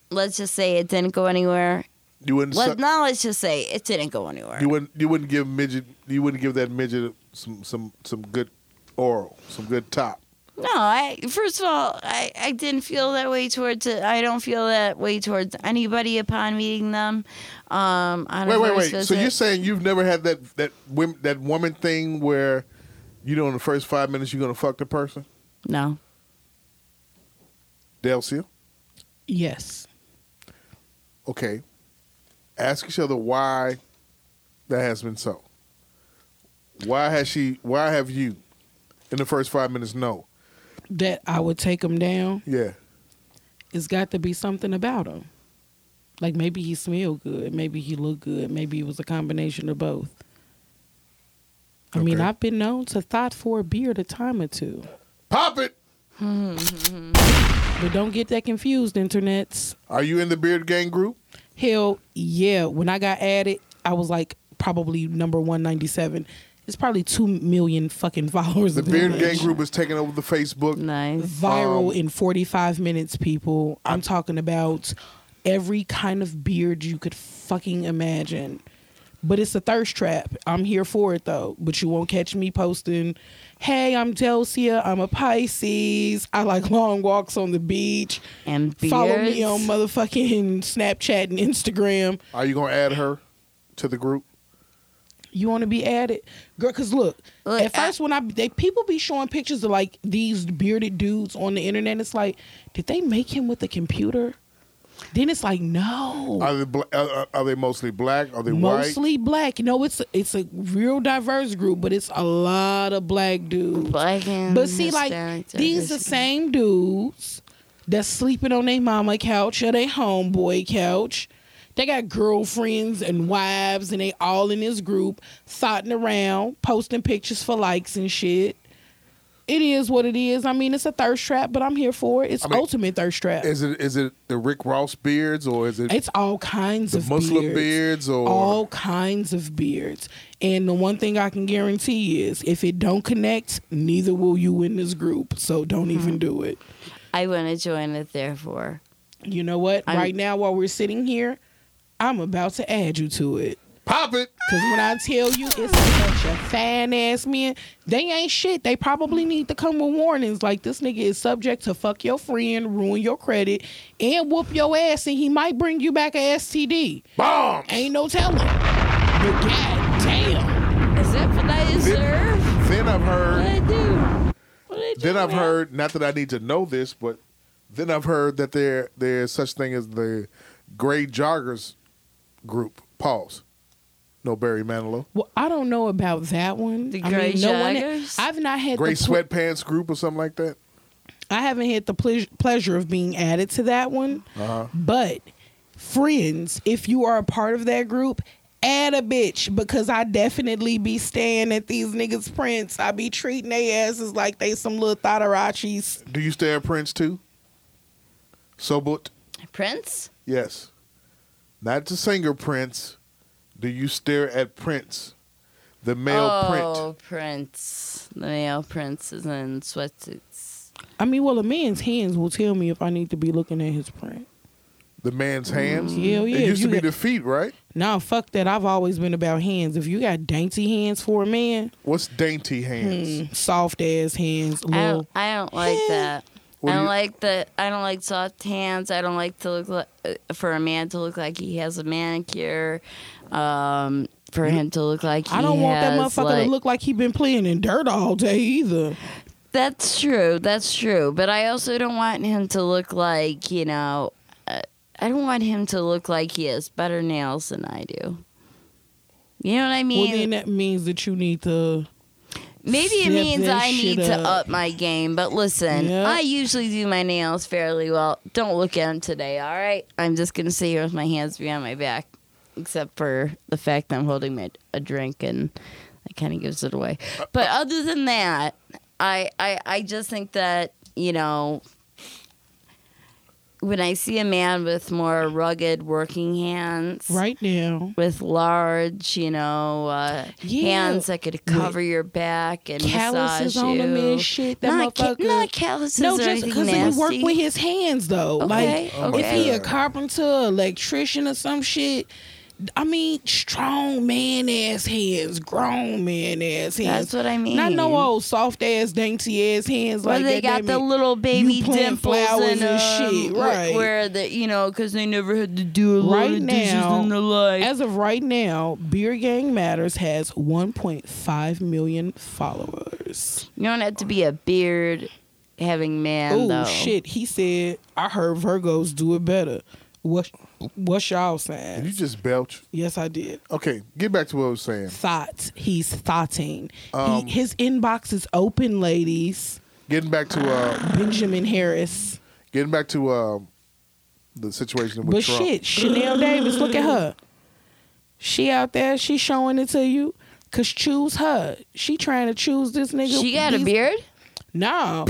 let's just say it didn't go anywhere. You wouldn't. Let, suck- now let's just say it didn't go anywhere. you wouldn't. You wouldn't give midget. You wouldn't give that midget some some some good oral, some good top. no, I first of all, I, I didn't feel that way towards it. I don't feel that way towards anybody upon meeting them. Um, Wait, wait, wait. So you're saying you've never had that that women, that woman thing where you know in the first five minutes you're gonna fuck the person? No? Delcia. yes. Okay. Ask each other why that has been so. Why has she? Why have you? In the first five minutes, no. That I would take him down. Yeah. It's got to be something about him. Like maybe he smelled good, maybe he looked good, maybe it was a combination of both. I mean, I've been known to thought for a beard a time or two. Pop it. But don't get that confused, internets. Are you in the beard gang group? Hell yeah. When I got added, I was like probably number 197. It's probably 2 million fucking followers. The of that beard gang group is taking over the Facebook. Nice. Viral Um, in 45 minutes, people. I'm talking about every kind of beard you could fucking imagine. But it's a thirst trap. I'm here for it though. But you won't catch me posting, hey, I'm Delcia. I'm a Pisces. I like long walks on the beach. And Follow me on motherfucking Snapchat and Instagram. Are you gonna add her to the group? You want to be added, girl? Cause look, Look, at first when I they people be showing pictures of like these bearded dudes on the internet, it's like, did they make him with a computer? Then it's like, no, Are they bla- are, are they mostly black? Are they white? mostly black. You know, it's a, it's a real diverse group, but it's a lot of black dudes. Black and But see, like Hispanic these the same dudes that's sleeping on their mama couch or their homeboy couch. They got girlfriends and wives, and they all in this group, thotting around, posting pictures for likes and shit. It is what it is. I mean, it's a thirst trap, but I'm here for it. It's I mean, ultimate thirst trap. Is it is it the Rick Ross beards or is it It's all kinds the of Muslim beards. beards, or all kinds of beards. And the one thing I can guarantee is if it don't connect, neither will you in this group. So don't even do it. I want to join it, therefore. You know what? I'm- right now, while we're sitting here, I'm about to add you to it. Pop it? Cause when I tell you it's a bunch of fan ass men, they ain't shit. They probably need to come with warnings like this nigga is subject to fuck your friend, ruin your credit, and whoop your ass, and he might bring you back a STD. Bomb. Ain't no telling. But god damn. Is that what I deserve? Then I've What heard. I do? What I do? Then I've man? heard. Not that I need to know this, but then I've heard that there there's such thing as the Gray Joggers group. Pause. No Barry Manilow. Well, I don't know about that one. The I Grey mean, no one. Joggers? I've not had Gray the ple- Sweatpants group or something like that. I haven't had the ple- pleasure of being added to that one. Uh-huh. But friends, if you are a part of that group, add a bitch because I definitely be staying at these niggas' prints. I be treating they asses like they some little thotterachis. Do you stay at Prince too? Sobut? Prince? Yes. Not the singer Prince. Do you stare at Prince? The male oh, print. Prince. The male Prince is in sweatsuits. I mean, well, a man's hands will tell me if I need to be looking at his print. The man's hands? Hell yeah, It used you to be got- the feet, right? Nah, fuck that. I've always been about hands. If you got dainty hands for a man, What's dainty hands? hmm, soft ass hands, I don't, I don't like that. What I do don't you- like the. I don't like soft hands. I don't like to look like uh, for a man to look like he has a manicure. Um, for him to look like he I don't want that motherfucker like, to look like he been playing in dirt all day either. That's true. That's true. But I also don't want him to look like you know. Uh, I don't want him to look like he has better nails than I do. You know what I mean? well, then that means that you need to. Maybe it means I need shit to up. up my game, but listen, Yep. I usually do my nails fairly well. Don't look at them today, all right? I'm just gonna sit here with my hands behind my back, except for the fact that I'm holding my, a drink and that kind of gives it away. But other than that, I, I I just think that you know when I see a man with more rugged working hands, Right now, with large, you know, uh, Yeah. hands that could cover your back and calluses massage on you. them and shit. That not, ca- not calluses no, just because he work with his hands though. Okay, Like my if he a carpenter, electrician, or some shit. I mean, strong man ass hands, grown man ass hands. That's what I mean. Not no old soft ass, dainty ass hands Where like they that. got the little baby dimples flowers and, and shit, where- right. Where the you know because they never had to do a lot Right of dishes now, in their life. As of right now, Beard Gang Matters has 1.5 million followers. you don't have to be a beard having man Oh shit! He said, "I heard Virgos do it better." What? What's y'all Did you just belch? Yes, I did. Okay, get back to what I was saying. Thoughts. He's thoughting. Um, he, his inbox is open, ladies. Getting back to uh, Benjamin Harris. getting back to uh, the situation with But Trump. shit, Chanel Davis, look at her. She out there, she showing it to you. Cause choose her. She trying to choose this nigga. She got a beard. No.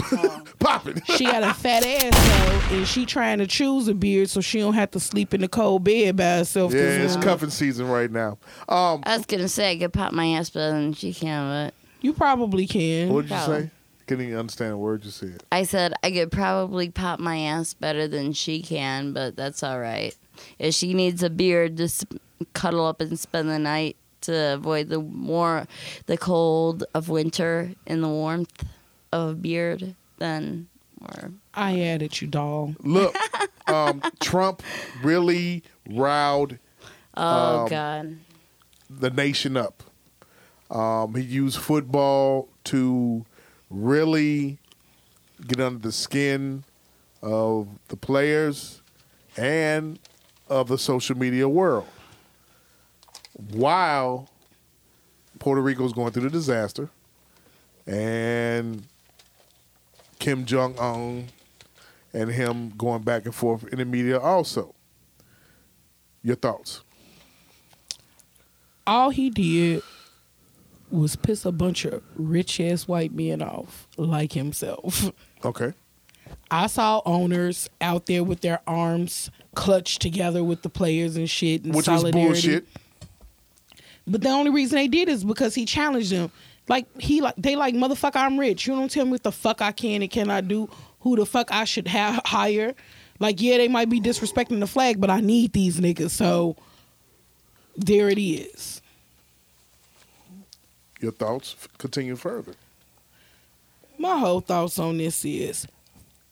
Pop it. she got a fat ass though, and she trying to choose a beard so she don't have to sleep in the cold bed by herself. yeah, this it's winter. cuffing season right now. Um, I was gonna say I could pop my ass better than she can, but You probably can. what did you Probably. say? Couldn't even understand a word you said. I said I could probably pop my ass better than she can, but that's all right. If she needs a beard, just cuddle up and spend the night to avoid the more the cold of winter and the warmth of a beard, then or I added you, doll. Look, um, Trump really riled oh Um, god. the nation up. Um, he used football to really get under the skin of the players and of the social media world. While Puerto Rico's going through the disaster and Kim Jong Un and him going back and forth in the media also. Your thoughts? All he did was piss a bunch of rich ass white men off like himself. Okay. I saw owners out there with their arms clutched together with the players and shit and Which was solidarity. bullshit. But the only reason they did is because he challenged them. Like he like they like motherfucker, I'm rich. You don't tell me what the fuck I can and cannot do. Who the fuck I should have hire. Like yeah, they might be disrespecting the flag, but I need these niggas. So there it is. Your thoughts continue further. My whole thoughts on this is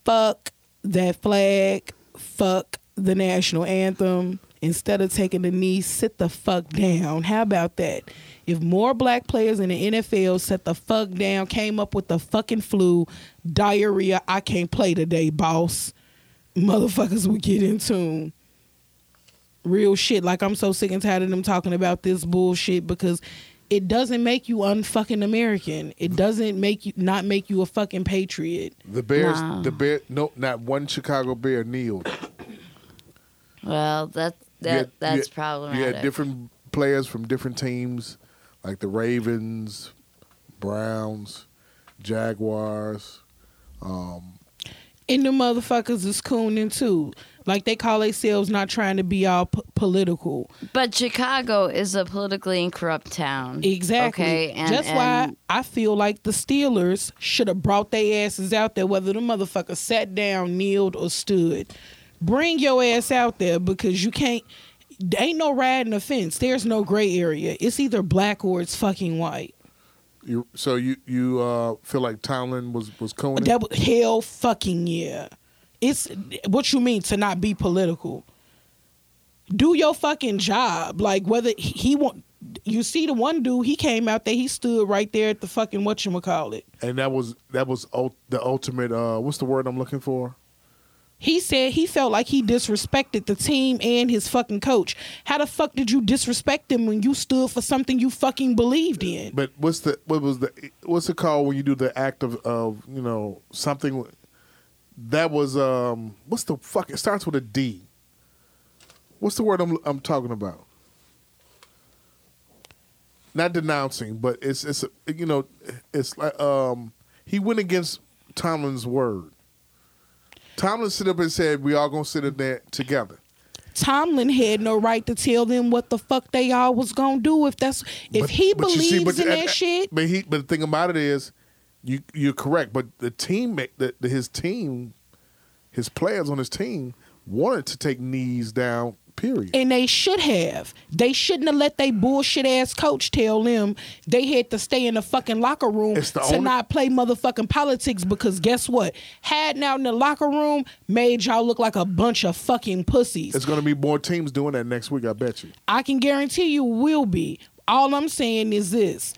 fuck that flag, fuck the national anthem. Instead of taking the knee, sit the fuck down. How about that? If more black players in the NFL set the fuck down, came up with the fucking flu, diarrhea, I can't play today, boss. Motherfuckers would get in tune. Real shit. Like I'm so sick and tired of them talking about this bullshit because it doesn't make you unfucking American. It doesn't make you not make you a fucking patriot. The Bears, Wow. the Bear, no, not one Chicago Bear kneeled. Well, that that had- you that's had- problematic. You had different players from different teams, like the Ravens, Browns, Jaguars. Um, and the motherfuckers is cooning too. Like they call themselves not trying to be all p- political. But Chicago is a politically incorrupt town. Exactly. Okay, and, That's why I feel like the Steelers should have brought their asses out there, whether the motherfucker sat down, kneeled, or stood. Bring your ass out there because you can't. Ain't no riding the fence. There's no gray area. It's either black or it's fucking white. You, so you you uh, feel like Tomlin was was coning? That was hell fucking yeah. It's what you mean to not be political. Do your fucking job. Like whether he, he want you see the one dude, he came out there, he stood right there at the fucking whatchamacallit. and that was that was ult- the ultimate. Uh, what's the word I'm looking for? He said he felt like he disrespected the team and his fucking coach. How the fuck did you disrespect him when you stood for something you fucking believed in? But what's the what was the what's it called when you do the act of of you know something that was um what's the fuck? It starts with a D. What's the word I'm I'm talking about? Not denouncing, but it's it's you know it's like um he went against Tomlin's word. Tomlin stood up and said, "We all gonna sit in there together." Tomlin had no right to tell them what the fuck they all was gonna do if that's if But- he but believes see, but in at- that at- shit. But he, but the thing about it is, you you're correct. But the teammate, the, the, his team, his players on his team wanted to take knees down. Period. And they should have. They shouldn't have let their bullshit ass coach tell them they had to stay in the fucking locker room to only- not play motherfucking politics because guess what? Hiding out in the locker room made y'all look like a bunch of fucking pussies. It's going to be more teams doing that next week. I bet you. I can guarantee you will be. All I'm saying is this.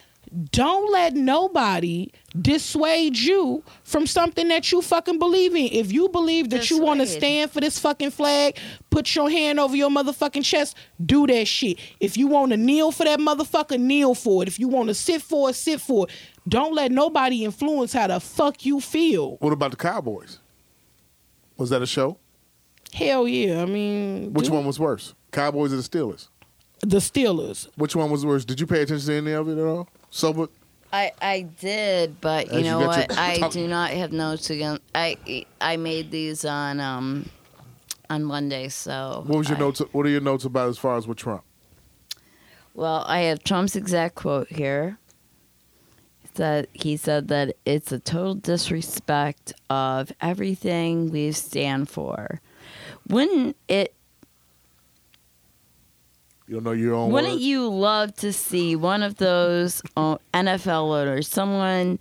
Don't let nobody dissuade you from something that you fucking believe in. If you believe that you want to stand for this fucking flag, put your hand over your motherfucking chest, do that shit. If you want to kneel for that motherfucker, kneel for it. If you want to sit for it, sit for it. Don't let nobody influence how the fuck you feel. What about the Cowboys? Was that a show? Hell yeah. I mean, Which dude, one was worse? Cowboys or the Steelers? The Steelers. Which one was worse? Did you pay attention to any of it at all? Sober. I I did, but you As you know your- what? I do not have notes again. I I made these on um on Monday, so What was your I- notes? What are your notes about as far as with Trump? Well, I have Trump's exact quote here. That he said that it's a total disrespect of everything we stand for. Wouldn't it? You don't know your own. Wouldn't word? you love to see one of those uh, NFL owners, someone?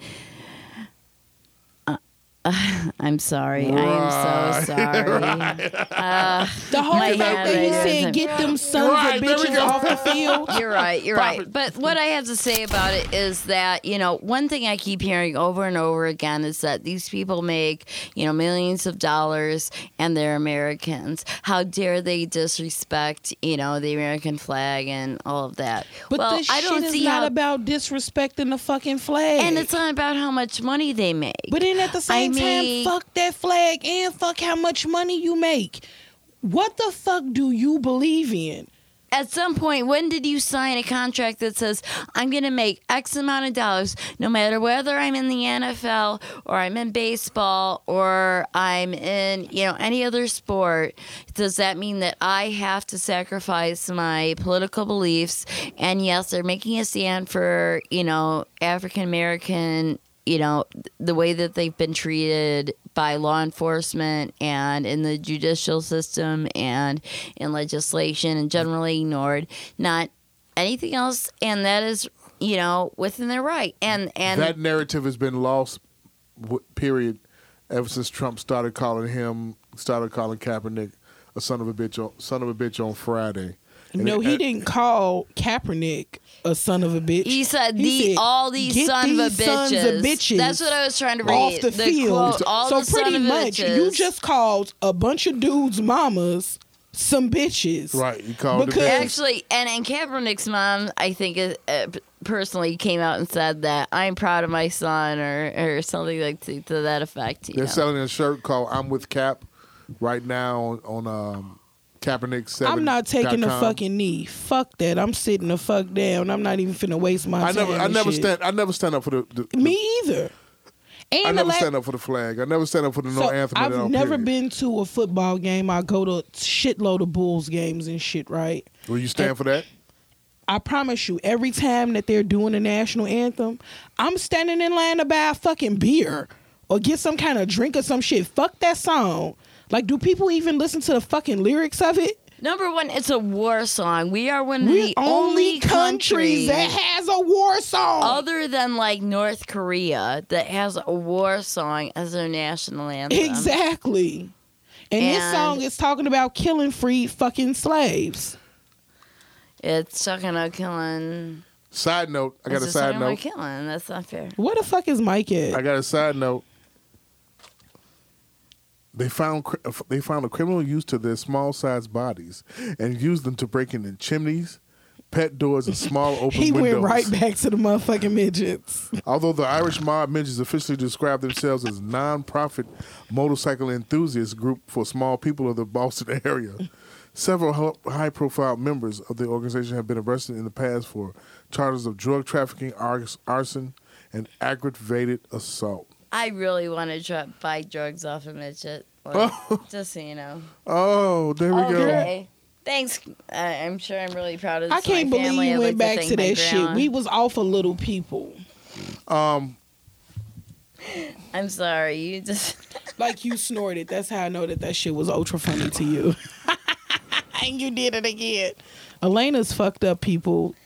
I'm sorry. I am so Right. sorry. Uh, The whole My fact that he hand said get them sons Right, of bitches off the field. You're right. You're Profit. right. But what I have to say about it is that you know one thing I keep hearing over and over again is that these people make you know millions of dollars and they're Americans. How dare they disrespect you know the American flag and all of that? But well, this I don't shit see is not how. about disrespecting the fucking flag. and it's not about how much money they make. But then at the same mean- time, fuck that flag and fuck how much money you make. What the fuck do you believe in? at some point, when did you sign a contract that says I'm going to make X amount of dollars, no matter whether I'm in the NFL or I'm in baseball or I'm in you know any other sport? Does that mean that I have to sacrifice my political beliefs? And yes, they're making a stand for you know African American you know the way that they've been treated by law enforcement and in the judicial system and in legislation and generally ignored not anything else and that is you know within their right and and that narrative has been lost. Period. Ever since Trump started calling him, started calling Kaepernick a son of a bitch on son of a bitch on Friday. And No, it- he and- didn't call Kaepernick a son of a bitch. he said He the said, all these "Get son of a sons bitches. of bitches That's what I was trying to read. off the, field. quote, all so the son pretty of much, bitches. you just called a bunch of dudes' mamas some bitches. Right, you called because bitches. Actually, and and Kaepernick's mom, I think, is, uh, personally came out and said that I'm proud of my son, or or something like to, to that effect. You They're know? selling a shirt called "I'm with Kap" right now on, on um, Kaepernick. I'm not taking a fucking knee. Fuck that. I'm sitting the fuck down. I'm not even finna waste my I time. never, I never shit. stand. I never stand up for the. the Me either. And I never la- stand up for the flag. I never stand up for the no anthem. at all, I've never period. been to a football game. I go to shitload of Bulls games and shit, right? Will you stand for that? I promise you, every time that they're doing the national anthem, I'm standing in line to buy a fucking beer or get some kind of drink or some shit. Fuck that song. Like, do people even listen to the fucking lyrics of it? Number one, it's a war song. We are one of We're the only countries that has a war song. other than like North Korea that has a war song as their national anthem. exactly. And, this song is talking about killing free fucking slaves. It's talking about killing. Side note. I got it's a side talking about note. killing. That's not fair. What the fuck is Mike at? I got a side note. They found uh, they found a criminal used to their small sized bodies and used them to break in chimneys, pet doors, and small open he windows. went right back to the motherfucking midgets. Although the Irish mob midgets officially describe themselves as non-profit motorcycle enthusiast group for small people of the Boston area, several high-profile members of the organization have been arrested in the past for charges of drug trafficking, arson, and aggravated assault. I really want to try buy drugs off a midget. Like, just so you know. Oh, there we go. Okay. Thanks. I, I'm sure I'm really proud of this. I can't my believe family. you went back thank to that shit. We was all for little people. Um, I'm sorry. You just. Like you snorted. That's how I know that that shit was ultra funny to you. and you did it again. Elena's fucked up people.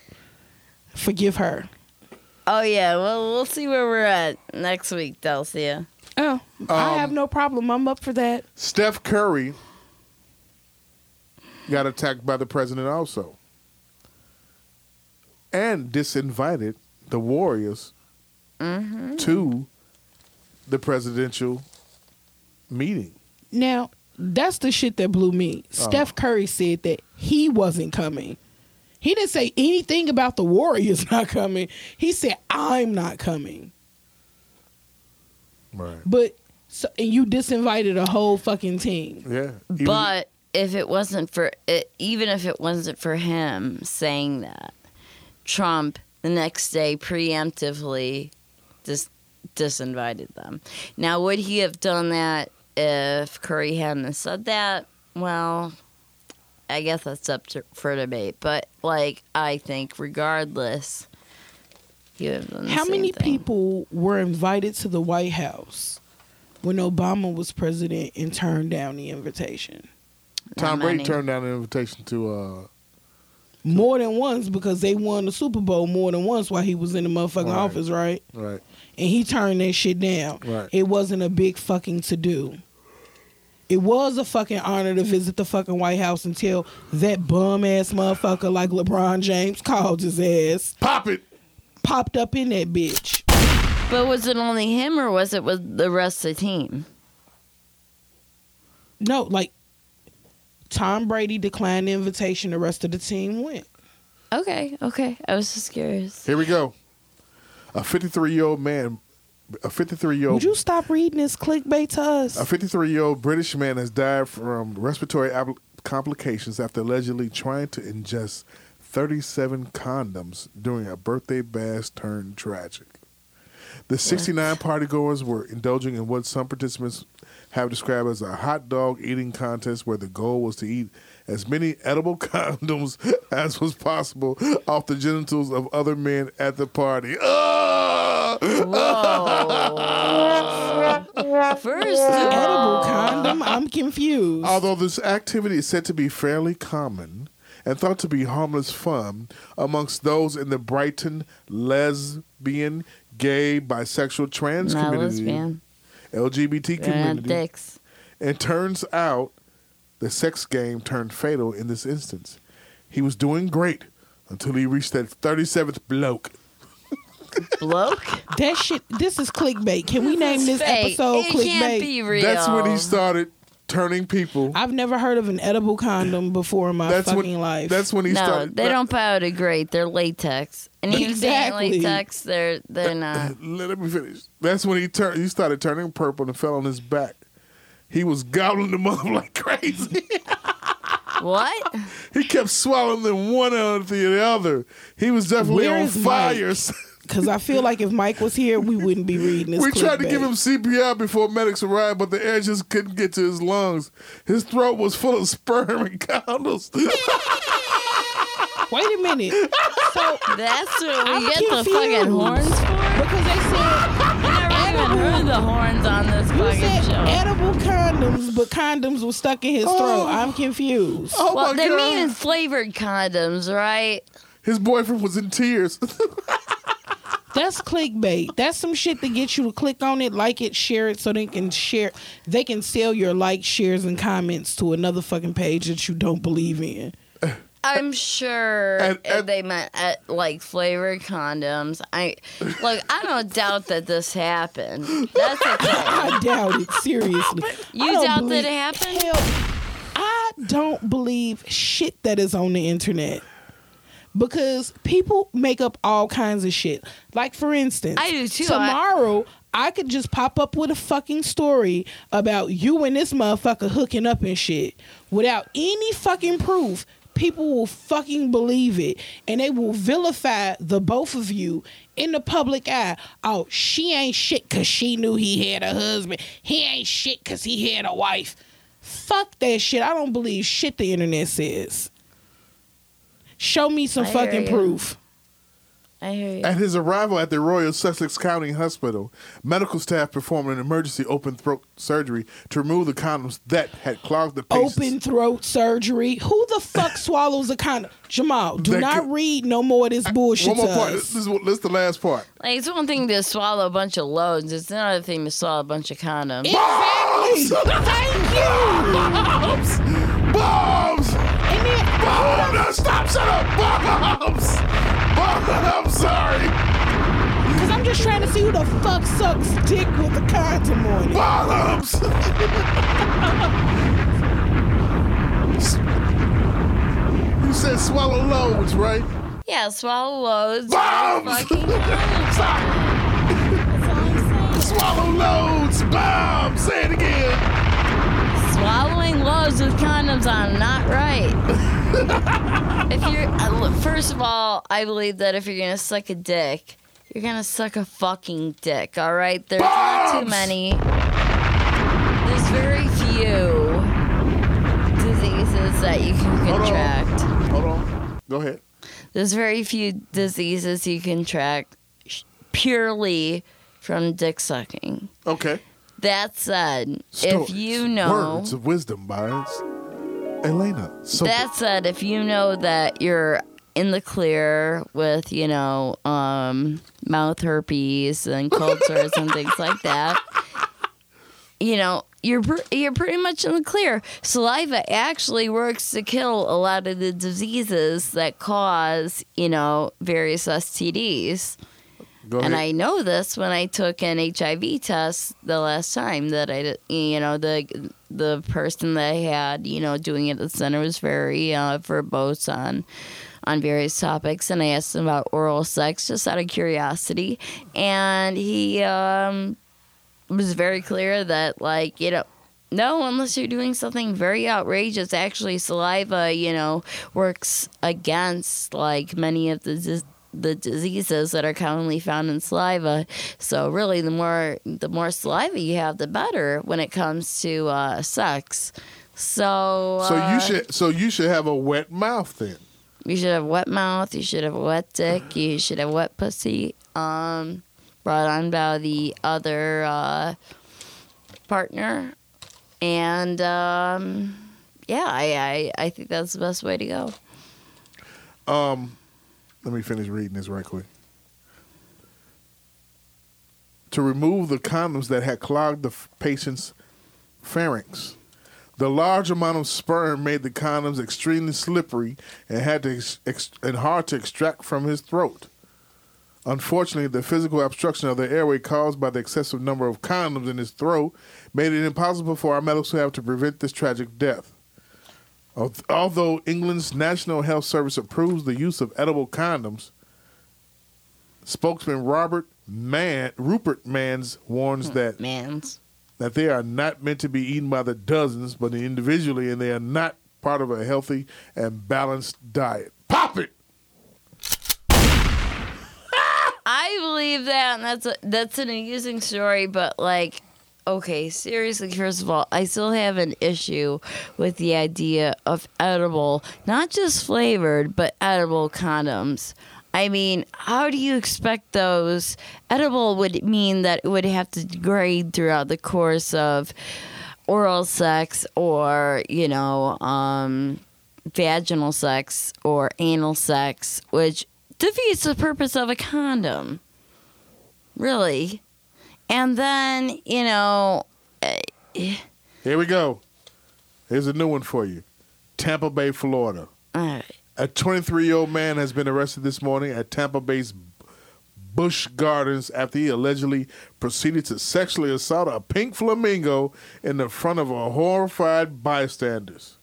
Forgive her. Oh yeah. Well, we'll see where we're at next week, Delcia. Oh, I Um, have no problem. I'm up for that. Steph Curry got attacked by the president also, and disinvited the Warriors Mm-hmm. to the presidential meeting. Now, that's the shit that blew me. Steph Curry said that he wasn't coming. He didn't say anything about the Warriors not coming. He said, I'm not coming. Right. But, so, and you disinvited a whole fucking team. Yeah. He was- But if it wasn't for it, even if it wasn't for him saying that, Trump the next day preemptively dis- disinvited them. Now, would he have done that if Curry hadn't said that? Well, I guess that's up to, for debate. But like, I think regardless, he would have done the How same many thing. people were invited to the White House when Obama was president and turned down the invitation? Tom Brady many. turned down an invitation to. uh More than once because they won the Super Bowl more than once while he was in the motherfucking Right. office, right? Right. And he turned that shit down. Right. It wasn't a big fucking to do. It was a fucking honor to visit the fucking White House until that bum ass motherfucker like LeBron James called his ass, Pop it. popped up in that bitch. But was it only him or was it with the rest of the team? No, like Tom Brady declined the invitation, the rest of the team went. Okay, okay. I was just curious. Here we go. A 53 year old man. A 53 year old. Would you stop reading this clickbait to us? A 53 year old British man has died from respiratory complications after allegedly trying to ingest 37 condoms during a birthday bash turned tragic. The 69 partygoers were indulging in what some participants have described as a hot dog eating contest where the goal was to eat as many edible condoms as was possible off the genitals of other men at the party. Ah! First Edible condom. I'm confused. Although this activity is said to be fairly common and thought to be harmless fun amongst those in the Brighton lesbian, gay, bisexual, trans Not community, lesbian. LGBT They're not community, dicks. it turns out the sex game turned fatal in this instance. He was doing great until he reached that 37th bloke. Bloke? That shit. This is clickbait. Can we name this Fake. episode It can't clickbait? be real. That's when he started turning people. I've never heard of an edible condom before in my That's fucking when, life. That's when he no, started. they don't biodegrade. They're latex. And even Exactly. saying latex, they're they're uh, uh, not. Let me finish. That's when he turned. He started turning purple and fell on his back. He was gobbling them up like crazy. What? he kept swallowing them one after the other. He was definitely Where on is fire. Because I feel like if Mike was here, we wouldn't be reading this. we tried to clickbait. give him CPR before medics arrived, but the air just couldn't get to his lungs. His throat was full of sperm and condoms. Wait a minute. So That's what we I'm get the fucking horns for? because they said I never even heard the horns on this you fucking said show. edible condoms, but condoms were stuck in his oh. throat. I'm confused. oh well, my they god! mean flavored condoms, right? His boyfriend was in tears. That's clickbait. That's some shit to get you to click on it, like it, share it, so they can share. They can sell your likes, shares, and comments to another fucking page that you don't believe in. I'm sure And- and- they meant at, like flavored condoms. I look. I don't doubt that this happened. That's okay. I doubt it. Seriously, You doubt believe- that it happened? Hell, I don't believe shit that is on the internet because people make up all kinds of shit. Like for instance, I do too. Tomorrow. I could just pop up with a fucking story about you and this motherfucker hooking up and shit without any fucking proof. People will fucking believe it and they will vilify the both of you in the public eye. Oh, she ain't shit because she knew he had a husband. He ain't shit because he had a wife. Fuck that shit. I don't believe shit the internet says. Show me some I fucking proof. I hear you. At his arrival at the Royal Sussex County Hospital, medical staff performed an emergency open throat surgery to remove the condoms that had clogged the patient's Open throat surgery. Who the fuck swallows a condom? Jamal, do That not could- read no more of this bullshit One more to part. us. This is, what- this is the last part. Like it's one thing to swallow a bunch of loads. It's another thing to swallow a bunch of condoms. Exactly. Thank you. Bombs! Bombs! And then, Bombs! No, stop! Shut up! Bombs! Bombs! I'm sorry. because I'm just trying to see who the fuck sucks dick with a condom on it. Bombs! you said swallow loads, right? Yeah, swallow loads. Bombs! Fucking condoms. Stop! That's all I'm saying. Swallow loads! Bombs! Say it again. Swallowing loads with condoms on, not right. if you're, uh, first of all, I believe that if you're gonna suck a dick, you're gonna suck a fucking dick. All right, there's not too many. There's very few diseases that you can Hold on. contract. Hold on. Go ahead. There's very few diseases you can contract purely from dick sucking. Okay. That said, if you know Words of wisdom by Elena. So That said, if you know that you're in the clear with, you know, um, mouth herpes and cold sores and things like that, you know, you're pr- you're pretty much in the clear. Saliva actually works to kill a lot of the diseases that cause, you know, various STDs. Go ahead. And I know this when I took an HIV test the last time that I, you know, the the person that I had, you know, doing it at the center was very uh, verbose on on various topics, and I asked him about oral sex just out of curiosity, and he um, was very clear that, like, you know, No, unless you're doing something very outrageous. Actually, saliva, you know, works against like many of the the diseases that are commonly found in saliva. So really, the more the more saliva you have, the better when it comes to uh, sex. So So uh, you should so you should have a wet mouth then. you should have wet mouth. You should have a wet dick. You should have wet pussy. Um, brought on by the other uh, partner, and um, yeah, I, I I think that's the best way to go. Um, let me finish reading this right quick. To remove the condoms that had clogged the f- patient's pharynx. The large amount of sperm made the condoms extremely slippery and had to ex- ex- and hard to extract from his throat. Unfortunately, the physical obstruction of the airway caused by the excessive number of condoms in his throat made it impossible for our medical staff to prevent this tragic death. Al- Although England's National Health Service approves the use of edible condoms, spokesman Robert Mann, Rupert Mans warns hmm, that Man's. that they are not meant to be eaten by the dozens, but individually, and they are not part of a healthy and balanced diet. Pop it! I believe that, and that's a, that's an amusing story. But like, okay, seriously, first of all, I still have an issue with the idea of edible, not just flavored, but edible condoms. I mean, how do you expect those? Edible would mean that it would have to degrade throughout the course of oral sex or, you know, um, vaginal sex or anal sex, which defeats the purpose of a condom. Really. And then, you know, eh, Here we go. Here's a new one for you Tampa Bay, Florida. uh, A 23 year old man has been arrested this morning at Tampa Bay's Busch Gardens after he allegedly proceeded to sexually assault a pink flamingo in the front of a horrified bystanders.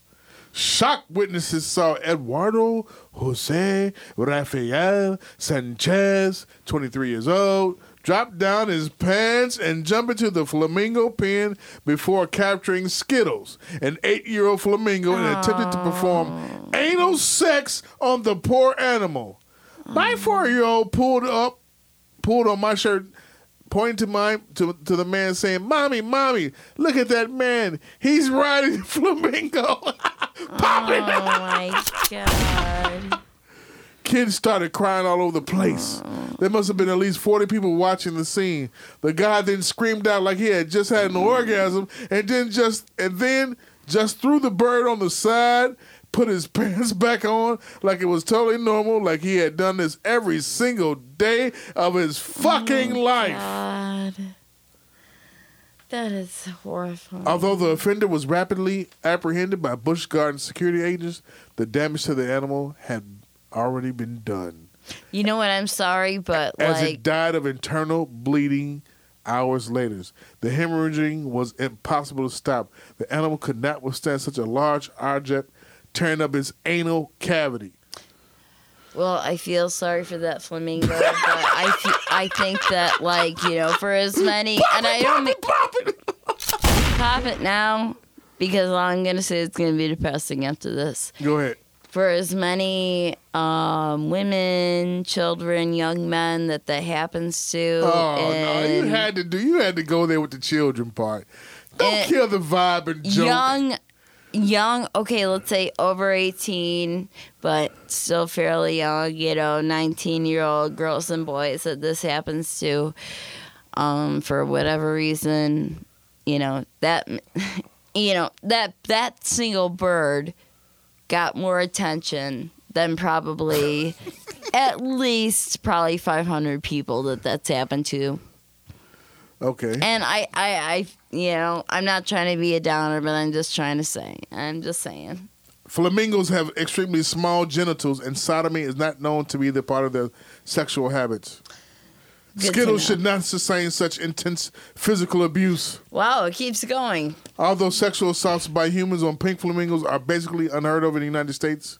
Shocked witnesses saw Eduardo Jose Rafael Sanchez, 23 years old, drop down his pants and jump into the flamingo pen before capturing Skittles, an eight year old flamingo, and attempted to perform anal sex on the poor animal. My four year old pulled up, pulled on my shirt, pointing to my to, to the man saying, Mommy, mommy, look at that man. He's riding flamingo. Pop it. oh my god. Kids started crying all over the place. There must have been at least 40 people watching the scene. The guy then screamed out like he had just had an mm-hmm. orgasm and then just and then just threw the bird on the side, put his pants back on like it was totally normal, like he had done this every single day of his fucking oh life. God. That is horrifying. Although the offender was rapidly apprehended by Busch Garden security agents, the damage to the animal had already been done. You know what? I'm sorry, but as like, it died of internal bleeding hours later. The hemorrhaging was impossible to stop. The animal could not withstand such a large object tearing up its anal cavity. well, I feel sorry for that flamingo, but I, fe- I think that like you know, for as many, and I don't mean pop it now because all I'm gonna say is gonna be depressing after this. Go ahead. For as many um, women, children, young men that that happens to, Oh no, you had to do. You had to go there with the children part. Don't kill the vibe and joke. young young okay let's say over 18 but still fairly young you know 19 year old girls and boys that this happens to um for whatever reason you know that you know that that single bird got more attention than probably at least probably 500 people that that's happened to Okay. and I, I, I, you know, I'm not trying to be a downer, but I'm just trying to say. I'm just saying. Flamingos have extremely small genitals, and sodomy is not known to be the part of their sexual habits. Skittles should not sustain such intense physical abuse. Wow, it keeps going. Although sexual assaults by humans on pink flamingos are basically unheard of in the United States,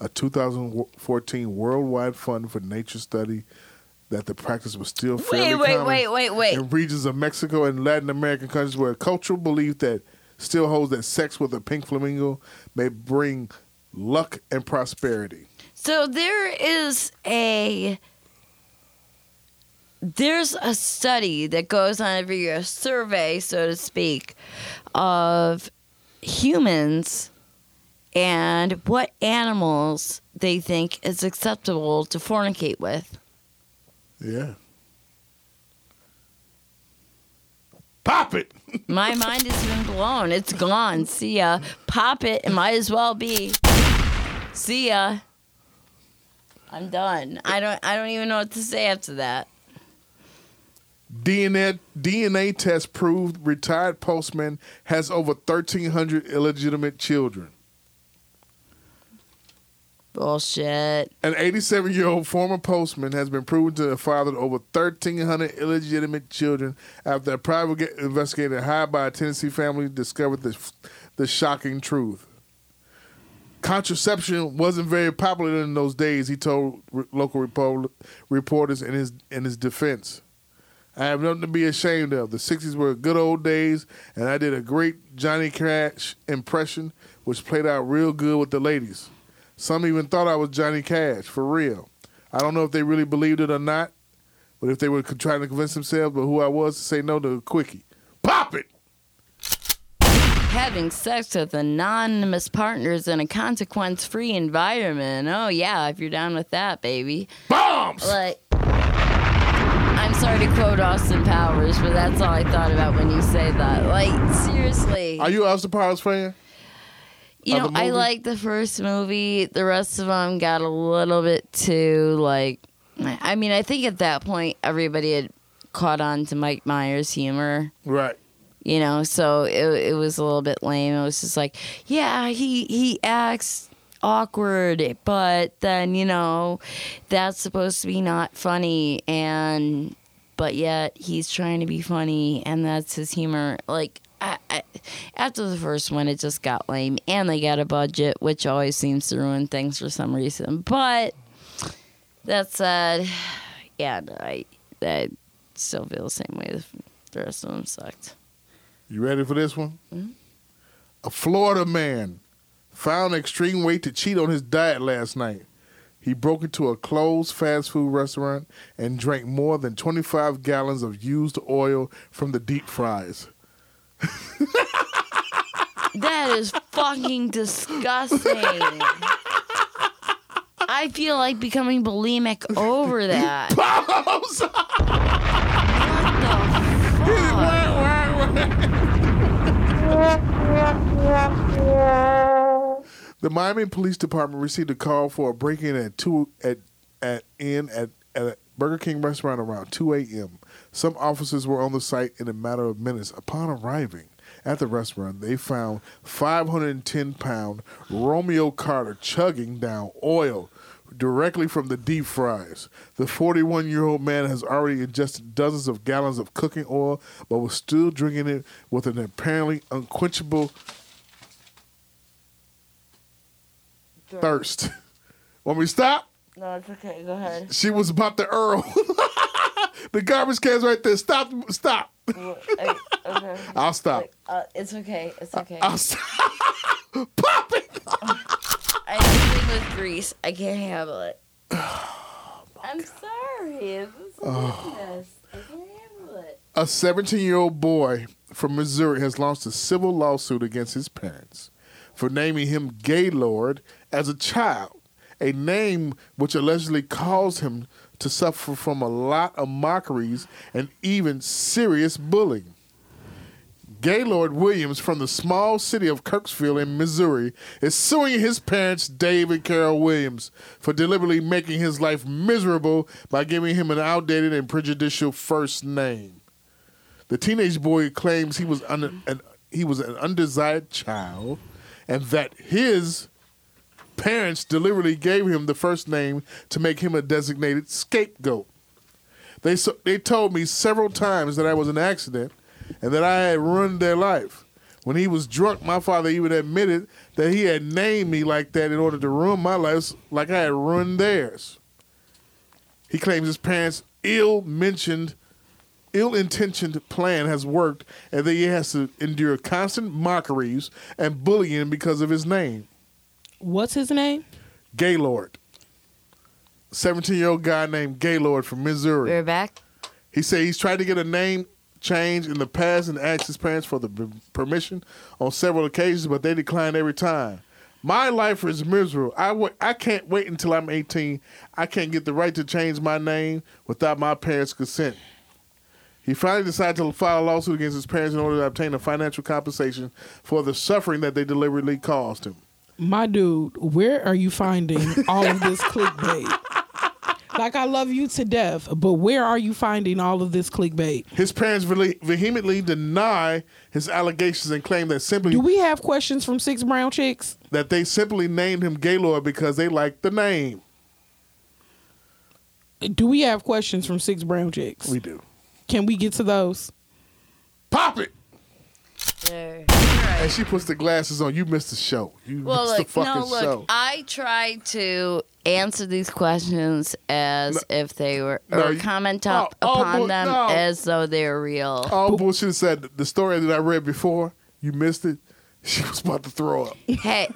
a 2014 worldwide fund for nature study that the practice was still fairly Wait, wait, common wait, wait, wait. in regions of Mexico and Latin American countries where a cultural belief that still holds that sex with a pink flamingo may bring luck and prosperity. So there is a there's a study that goes on every year, a survey, so to speak, of humans and what animals they think is acceptable to fornicate with. Yeah. Pop it. My mind has been blown. It's gone. See ya. Pop it. It might as well be. See ya. I'm done. I don't. I don't even know what to say after that. DNA DNA test proved retired postman has over 1,300 illegitimate children. Bullshit. An 87 year old former postman has been proven to have fathered over 1,300 illegitimate children after a private investigator hired by a Tennessee family discovered the, the shocking truth. Contraception wasn't very popular in those days, he told local repo- reporters in his, in his defense. I have nothing to be ashamed of. The 60s were good old days, and I did a great Johnny Cash impression, which played out real good with the ladies. Some even thought I was Johnny Cash, for real. I don't know if they really believed it or not, but if they were trying to convince themselves of who I was to say no to a quickie. Pop it! Having sex with anonymous partners in a consequence free environment. Oh, yeah, if you're down with that, baby. Bombs! Like, I'm sorry to quote Austin Powers, but that's all I thought about when you say that. Like, seriously. Are you Austin Powers fan? You know, I like the first movie. The rest of them got a little bit too like. I mean, I think at that point everybody had caught on to Mike Myers' humor. Right. You know, so it it was a little bit lame. It was just like, yeah, he he acts awkward, but then you know, that's supposed to be not funny, and but yet he's trying to be funny, and that's his humor. Like. I, I, after the first one, it just got lame, and they got a budget, which always seems to ruin things for some reason. But that said, yeah, I I still feel the same way. The rest of them sucked. You ready for this one? Mm-hmm. A Florida man found extreme weight to cheat on his diet last night. He broke into a closed fast food restaurant and drank more than 25 gallons of used oil from the deep fries. That is fucking disgusting. I feel like becoming bulimic over that. Bombs! What the The Miami Police Department received a call for a break-in at two at at in at, at a Burger King restaurant around 2 a.m. Some officers were on the site in a matter of minutes. Upon arriving at the restaurant, they found 510-pound Romeo Carter chugging down oil directly from the deep fries. The 41-year-old man has already ingested dozens of gallons of cooking oil, but was still drinking it with an apparently unquenchable thirst. Want me to stop? No, it's okay. Go ahead. She was about to Earl. the garbage can's right there. Stop. Stop. okay. I'll stop. Uh, it's okay. It's okay. I'll stop. Pop it. I have a thing with grease. I can't handle it. I'm sorry. This is madness. I can't handle it. A 17 year old boy from Missouri has launched a civil lawsuit against his parents for naming him Gaylord as a child, a name which allegedly caused him to suffer from a lot of mockeries and even serious bullying. Gaylord Williams from the small city of Kirksville in Missouri is suing his parents, Dave and Carol Williams, for deliberately making his life miserable by giving him an outdated and prejudicial first name. The teenage boy claims he was un- an, he was an undesired child, and that his parents deliberately gave him the first name to make him a designated scapegoat. They so, they told me several times that I was an accident and that I had ruined their life. When he was drunk, my father even admitted that he had named me like that in order to ruin my life, like I had ruined theirs. He claims his parents ill mentioned, ill-intentioned plan has worked, and that he has to endure constant mockeries and bullying because of his name, What's his name? Gaylord. Seventeen-year-old guy named Gaylord from Missouri. We're back. He said he's tried to get a name change in the past and asked his parents for the p- permission on several occasions, but they declined every time. My life is miserable. I I can't wait until I'm 18. I can't get the right to change my name without my parents' consent. He finally decided to file a lawsuit against his parents in order to obtain a financial compensation for the suffering that they deliberately caused him. My dude, where are you finding all of this clickbait? Like I love you to death, but where are you finding all of this clickbait? His parents vehe- vehemently deny his allegations and claim that simply Do we have questions from six brown chicks? that they simply named him Gaylord because they liked the name. Do we have questions from six brown chicks? We do. Can we get to those? Pop it! There. And she puts the glasses on. You missed the show. You Well, missed look, the fucking no, look. show. I tried to answer these questions as if they were, No, or you- comment oh, up Oh, oh, upon them no. as though they're real. Oh, All bullshit said the story that I read before, you missed it. She was about to throw up. Hey,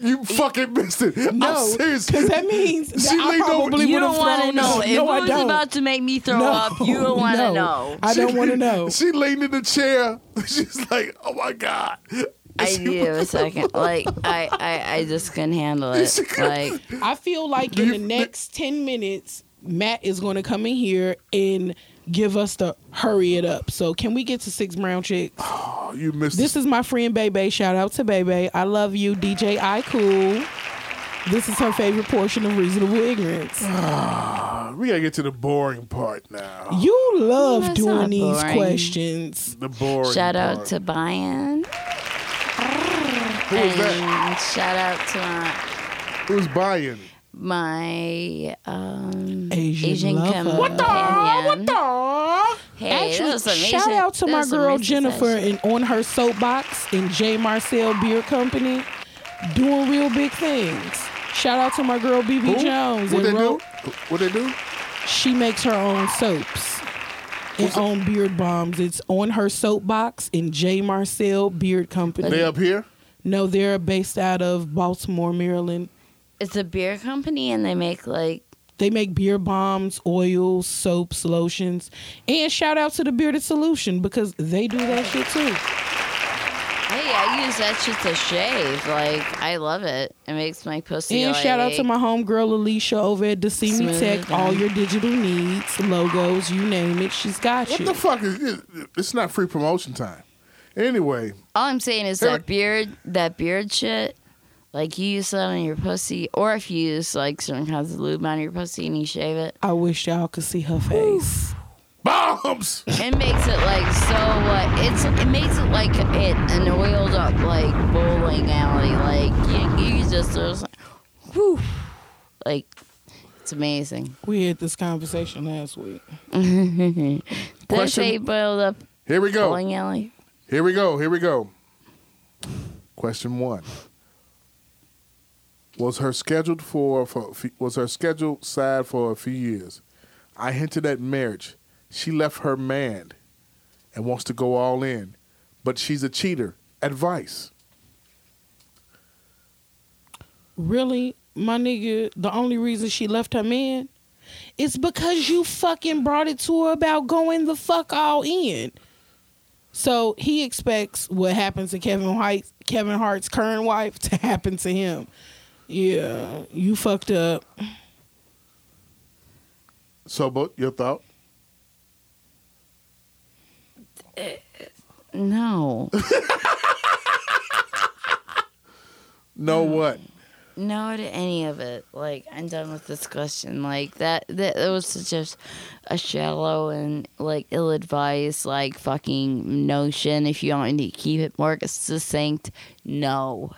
You fucking missed it. No, I'm serious. because that means that She I leaned over- probably you would have don't want to thrown know. up. If No, it I was about to make me throw no, up, you don't want to no. know. I don't want to know. She leaned in the chair. She's like, oh my God. I She knew a second. Like oh I, I, I just couldn't handle it. Like I feel like in the next 10 minutes, Matt is going to come in here and give us the hurry it up. So, can we get to six brown chicks? Oh, you missed This is my friend Bebe. Shout out to Bebe. I love you, DJ I Cool. This is her favorite portion of Reasonable Ignorance. it. We got to get to the boring part now. You love That's doing these boring. questions. The boring shout out to Bayan. Who is that? Shout out to my, Who's buying? My um, Asian Asian, lover. companion. What the? Hey, Actually, was amazing. shout out to my girl Jennifer session. and on her soapbox in J. Marcel Beer Company, doing real big things. Shout out to my girl BB Who? Jones. What they Ro- do? What they do? She makes her own soaps and own beard bombs. It's on her soapbox in J. Marcel Beard Company. They up here? No, they're based out of Baltimore, Maryland. It's a beer company, and they make like They make beer bombs, oils, soaps, lotions, and shout out to the Bearded Solution because they do that shit too. Hey, I use that shit to shave. Like, I love it. It makes my pussy. And shout out to my homegirl Alicia over at Decimi Smooth Tech. All your digital needs, logos, you name it, she's got What you. What the fuck is this? It's not free promotion time. Anyway, All I'm saying is Here- that beard, that beard shit. Like you use that on your pussy, or if you use like certain kinds of lube on your pussy and you shave it, I wish y'all could see her face. bombs. it makes it like so. What it's it makes it like it an oiled up like bowling alley. Like you, you just uh, there's, whew, like it's amazing. We had this conversation last week. Did I Question- say boiled up Here we go. bowling alley? Here we go. Here we go. Question one. Was her scheduled for, for was her schedule sad for a few years? I hinted at marriage. She left her man and wants to go all in, but she's a cheater. Advice. Really, my nigga, the only reason she left her man is because you fucking brought it to her about going the fuck all in. So he expects what happens to Kevin White, Kevin Hart's current wife to happen to him. Yeah, you fucked up. So, but your thought? Uh, no, No, what? no to any of it. Like I'm done with this question. Like that that, that was such a, a shallow and like ill-advised like fucking notion. If you want me to keep it more succinct, no.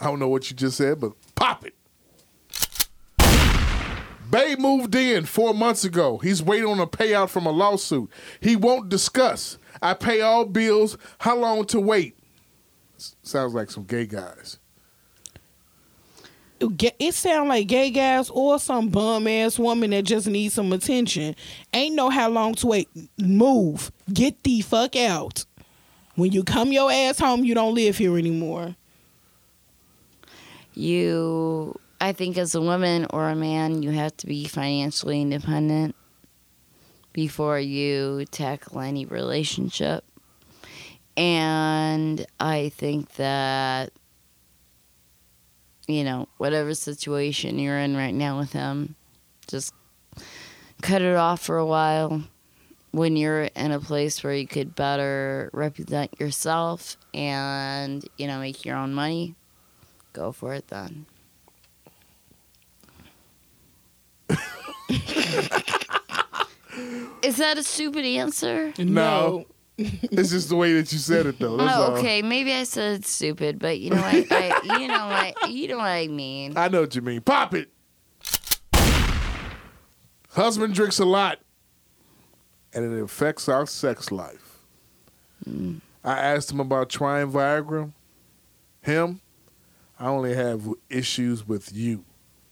I don't know what you just said, but pop it. Bay moved in four months ago. He's waiting on a payout from a lawsuit. He won't discuss. I pay all bills. How long to wait? S- Sounds like some gay guys. It sound like gay guys or some bum ass woman that just needs some attention. Ain't know how long to wait. Move. Get the fuck out. When you come your ass home, you don't live here anymore. You, I think, as a woman or a man, you have to be financially independent before you tackle any relationship. And I think that, you know, whatever situation you're in right now with him, just cut it off for a while when you're in a place where you could better represent yourself and, you know, make your own money. Go for it then. Is that a stupid answer? No. it's just the way that you said it, though. That's oh, all. okay. Maybe I said stupid, but you know what? I, you know what? You know what I mean. I know what you mean. Pop it. Husband drinks a lot, and it affects our sex life. Mm. I asked him about trying Viagra. Him, I only have issues with you.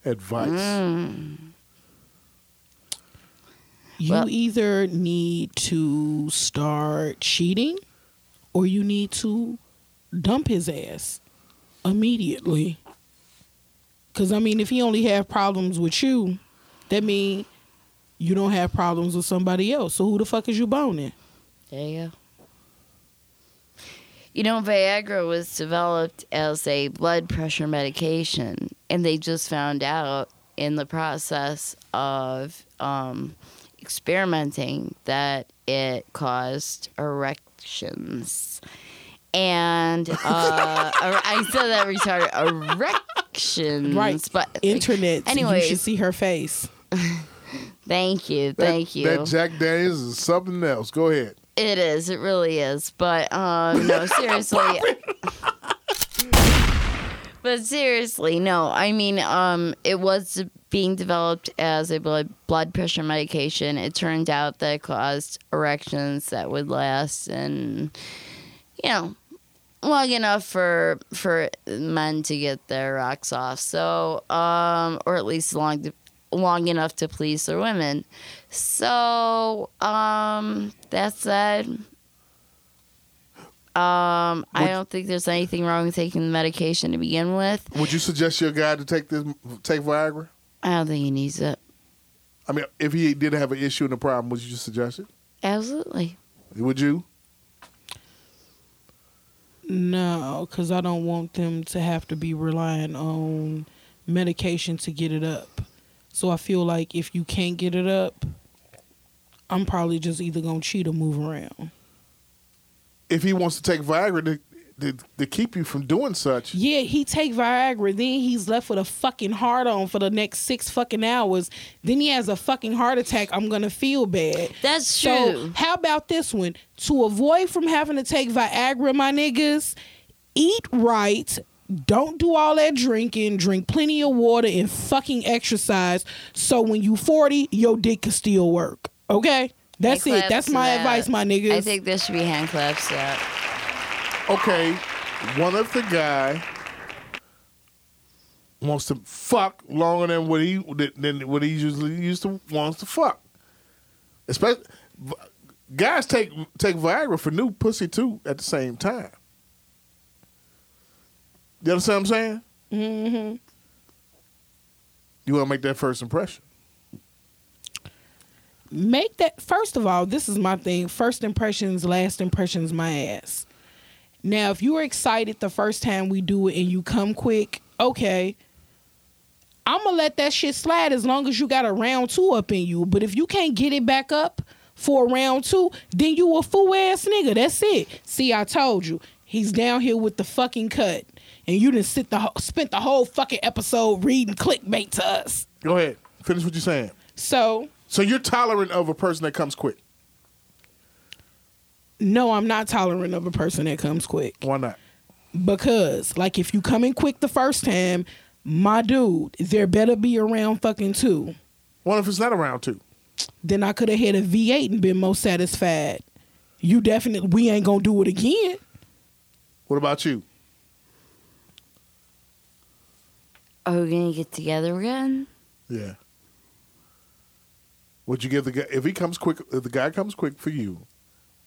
Advice. Mm. You Well- either need to start cheating or you need to dump his ass immediately. Cause I mean if he only have problems with you, that mean you don't have problems with somebody else. So who the fuck is you boning? There you go. You know, Viagra was developed as a blood pressure medication, and they just found out in the process of um, experimenting that it caused erections. And uh, I said that retarded erections, Right. But Internet. you should see her face. thank you, That- thank you. That Jack Daniels is something else. Go ahead. It is. It really is. But um, no, seriously. but seriously, no. I mean, um, it was being developed as a blood blood pressure medication. It turned out that it caused erections that would last, and you know, long enough for for men to get their rocks off. So, um, or at least long long enough to please their women. So, um, that said, um, I don't think there's anything wrong with taking the medication to begin with. Would you suggest your guy to take this take Viagra? I don't think he needs it. I mean, if he did have an issue and a problem, would you suggest it? Absolutely. Would you? No, because I don't want them to have to be relying on medication to get it up. So I feel like if you can't get it up, I'm probably just either gonna cheat or move around. If he wants to take Viagra to, to, to keep you from doing such, Yeah, he take Viagra, then he's left with a fucking heart on for the next six fucking hours. Then he has a fucking heart attack. I'm gonna feel bad. That's So true. how about this one? To avoid from having to take Viagra, my niggas, eat right. Don't do all that drinking. Drink plenty of water and fucking exercise. So when you 40, your dick can still work. Okay? That's Hand it. That's my that. advice, my niggas. I think there should be hand claps. Yeah. okay, One of the guy wants to fuck longer than what he than what he usually used to wants to fuck? Especially guys take take Viagra for new pussy too at the same time. You understand what I'm saying? mm-hmm. You want to make that first impression. make that first of all this is my thing. First impressions last impressions my ass. Now if you were excited the first time we do it and you come quick okay. I'm gonna let that shit slide as long as you got a round two up in you. But if you can't get it back up for round two then you a fool ass nigga. That's it. See i told you. He's down here with the fucking cut and you didn't sit the spent the whole fucking episode reading clickbait to us Go ahead, finish what you're saying. so So you're tolerant of a person that comes quick. no i'm not tolerant of a person that comes quick Why not? Because, like, if you come in quick the first time, my dude, there better be around fucking two. What if it's not around two? Then I could have had a V8 and been more satisfied. You definitely, we ain't gonna do it again. What about you? Are we gonna get together again? Yeah. Would you give the guy if he comes quick? If the guy comes quick for you,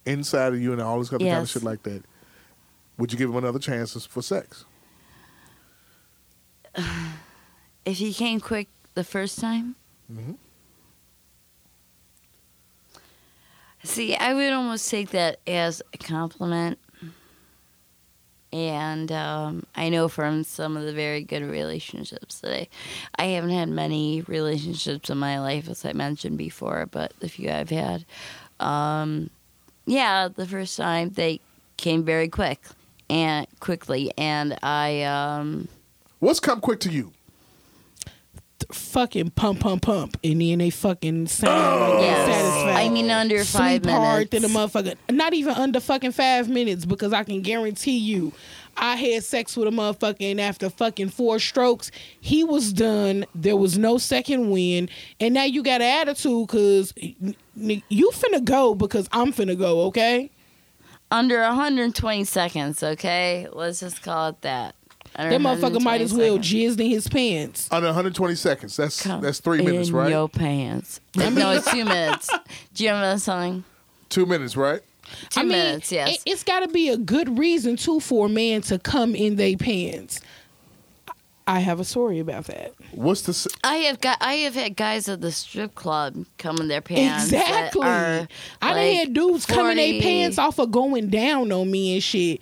inside of you and all this other kind of shit like that, would you give him another chance for sex? If he came quick the first time. Mhm. See, I would almost take that as a compliment. And um, I know from some of the very good relationships that I, I haven't had many relationships in my life, as I mentioned before, but the few I've had, um, yeah, the first time they came very quick and quickly, and I, um, What's come quick to you? Fucking pump, pump, pump, and then they fucking sound oh. like yes, satisfied. I mean under five Sleep hard than a motherfucker. Not even under fucking five minutes because I can guarantee you, I had sex with a motherfucker and after fucking four strokes, he was done. There was no second wind, and now you got an attitude because you finna go because I'm finna go. Okay. under 120 seconds, okay? Let's just call it that. Under That motherfucker might as well seconds. jizzed in his pants. Under 120 seconds. That's Come that's three minutes, in right? your pants. no, it's two minutes. Do you remember that song? Two minutes, right? Two I mean, minutes, yes. It, has got to be a good reason too for a man to come in their pants. I have a story about that. What's the? s- I have got I have had guys at the strip club come in their pants. exactly. I are, like, had dudes coming their pants off of going down on me and shit.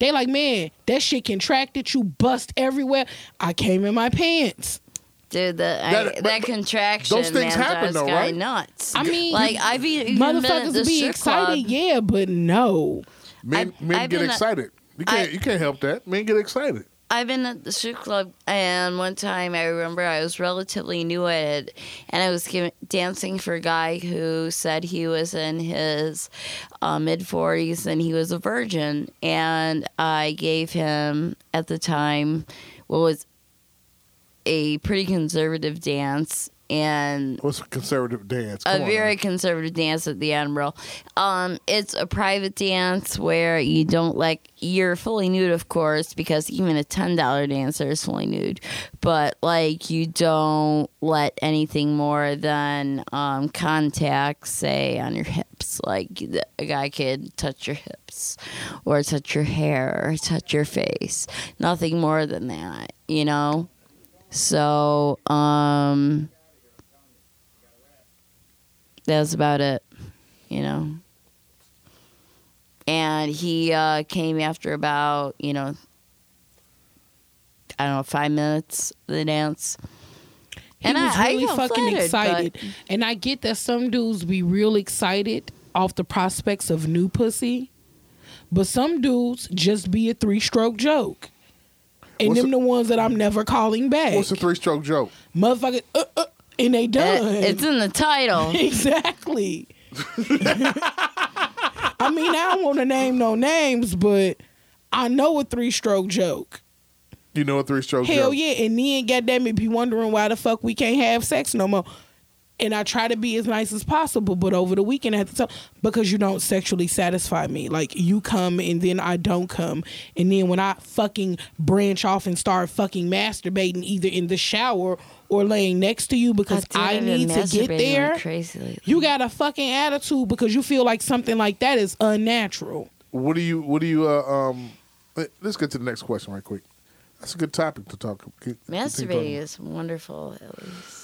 They like, man, that shit contracted. You bust everywhere. I came in my pants. Dude, that I, That- that, but- but contraction those things man, happen drives though, right? nuts. I mean, like I've even been at the Motherfuckers be excited, club. yeah, but no. Men, I've- men I've get been a- excited. You can't I- you can't help that. Men get excited. I've been at the strip club, and one time I remember I was relatively new at it, and I was dancing for a guy who said he was in his uh, mid 40s and he was a virgin. And I gave him, at the time, what was a pretty conservative dance. And What's a conservative dance? a Come on very now. conservative dance at the Admiral. Um, it's a private dance where you don't like you're fully nude, of course, because even a ten dollar dancer is fully nude. But like you don't let anything more than um, contact, say, on your hips. Like a guy could touch your hips, or touch your hair, or touch your face. Nothing more than that, you know. So, um, that's about it, you know. And he uh, came after about, you know, I don't know, five minutes of the dance. He And I- was I really felt fucking flattered, excited. And I get that some dudes be real excited off the prospects of new pussy. But some dudes just be a three stroke joke. And What's them the- the ones that I'm never calling back. What's a three stroke joke? Motherfucker, uh, uh, and they It- done. it's in the title. exactly. I mean, I don't want to name no names, but I know a three stroke joke. You know a three stroke joke? Hell joke? yeah, and then goddamn it, be wondering why the fuck we can't have sex no more. And I try to be as nice as possible, but over the weekend I have to tell because you don't sexually satisfy me. Like you come and then I don't come, and then when I fucking branch off and start fucking masturbating either in the shower or laying next to you because I I've need to get there. Crazy. You got a fucking attitude because you feel like something like that is unnatural. What do you? What do you? Uh, um, let- let's get to the next question right quick. That's a good topic to talk. continue talking Masturbating is wonderful, at least.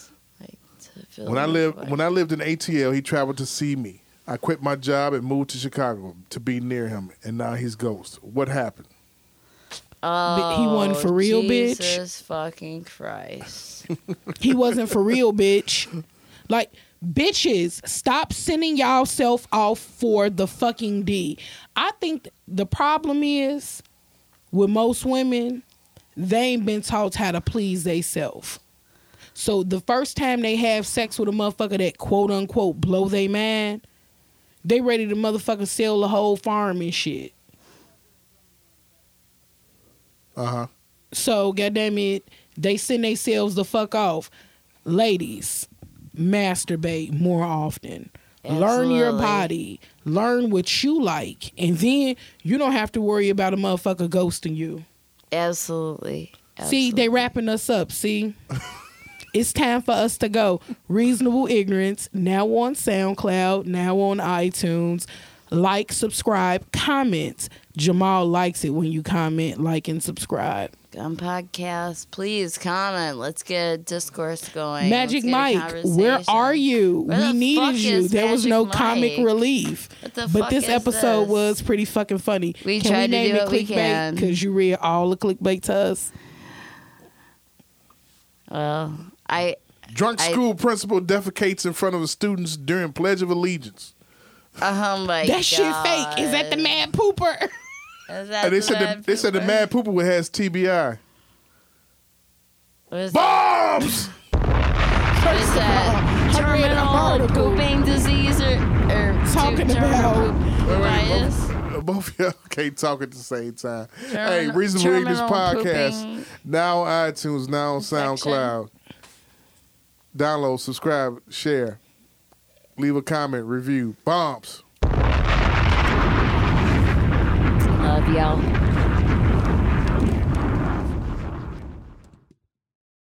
Like to feel. When I that lived way. when I lived in ATL, he traveled to see me. I quit my job and moved to Chicago to be near him, and now he's ghost. What happened? oh, he wasn't oh, for real, bitch. Jesus fucking Christ. He wasn't for real, bitch. Like, bitches, stop sending y'all self off for the fucking D. I think the problem is with most women, they ain't been taught how to please they self. So the first time they have sex with a motherfucker that quote unquote blow they man, they ready to motherfucker sell the whole farm and shit. Uh huh. So goddamn it, they send themselves the fuck off. Ladies, masturbate more often. Absolutely. Learn your body. Learn what you like. And then you don't have to worry about a motherfucker ghosting you. Absolutely. See, they wrapping us up. See, it's time for us to go. Reasonable ignorance now on SoundCloud, now on iTunes. Like, subscribe, comment. Jamal likes it when you comment, like, and subscribe. Gun podcast. Please comment. Let's get discourse going. Magic Let's get a Mike, where are you? Where we needed you. There was no Magic comic relief. What the But this is episode this? was pretty fucking funny. We can tried we to name do it clickbait? Because you read all the clickbait to us. Well, I. Drunk I- school principal defecates in front of the students during Pledge of Allegiance. Oh my that shit fake. Is that the mad pooper? Is that And they the said mad the, they said the pooper? mad pooper has TBI. What is that? Bombs. What is that? I read an Terminal article. pooping disease or, or Talking terminal about- poop- Wait, wait, poopitis? both, both of y'all can't talk at the same time. hey, Terminal- Reasonable English terminal Podcast. pooping Now on iTunes, now on infection. SoundCloud. Download, subscribe, share. Leave a comment, review. Bombs. Love y'all.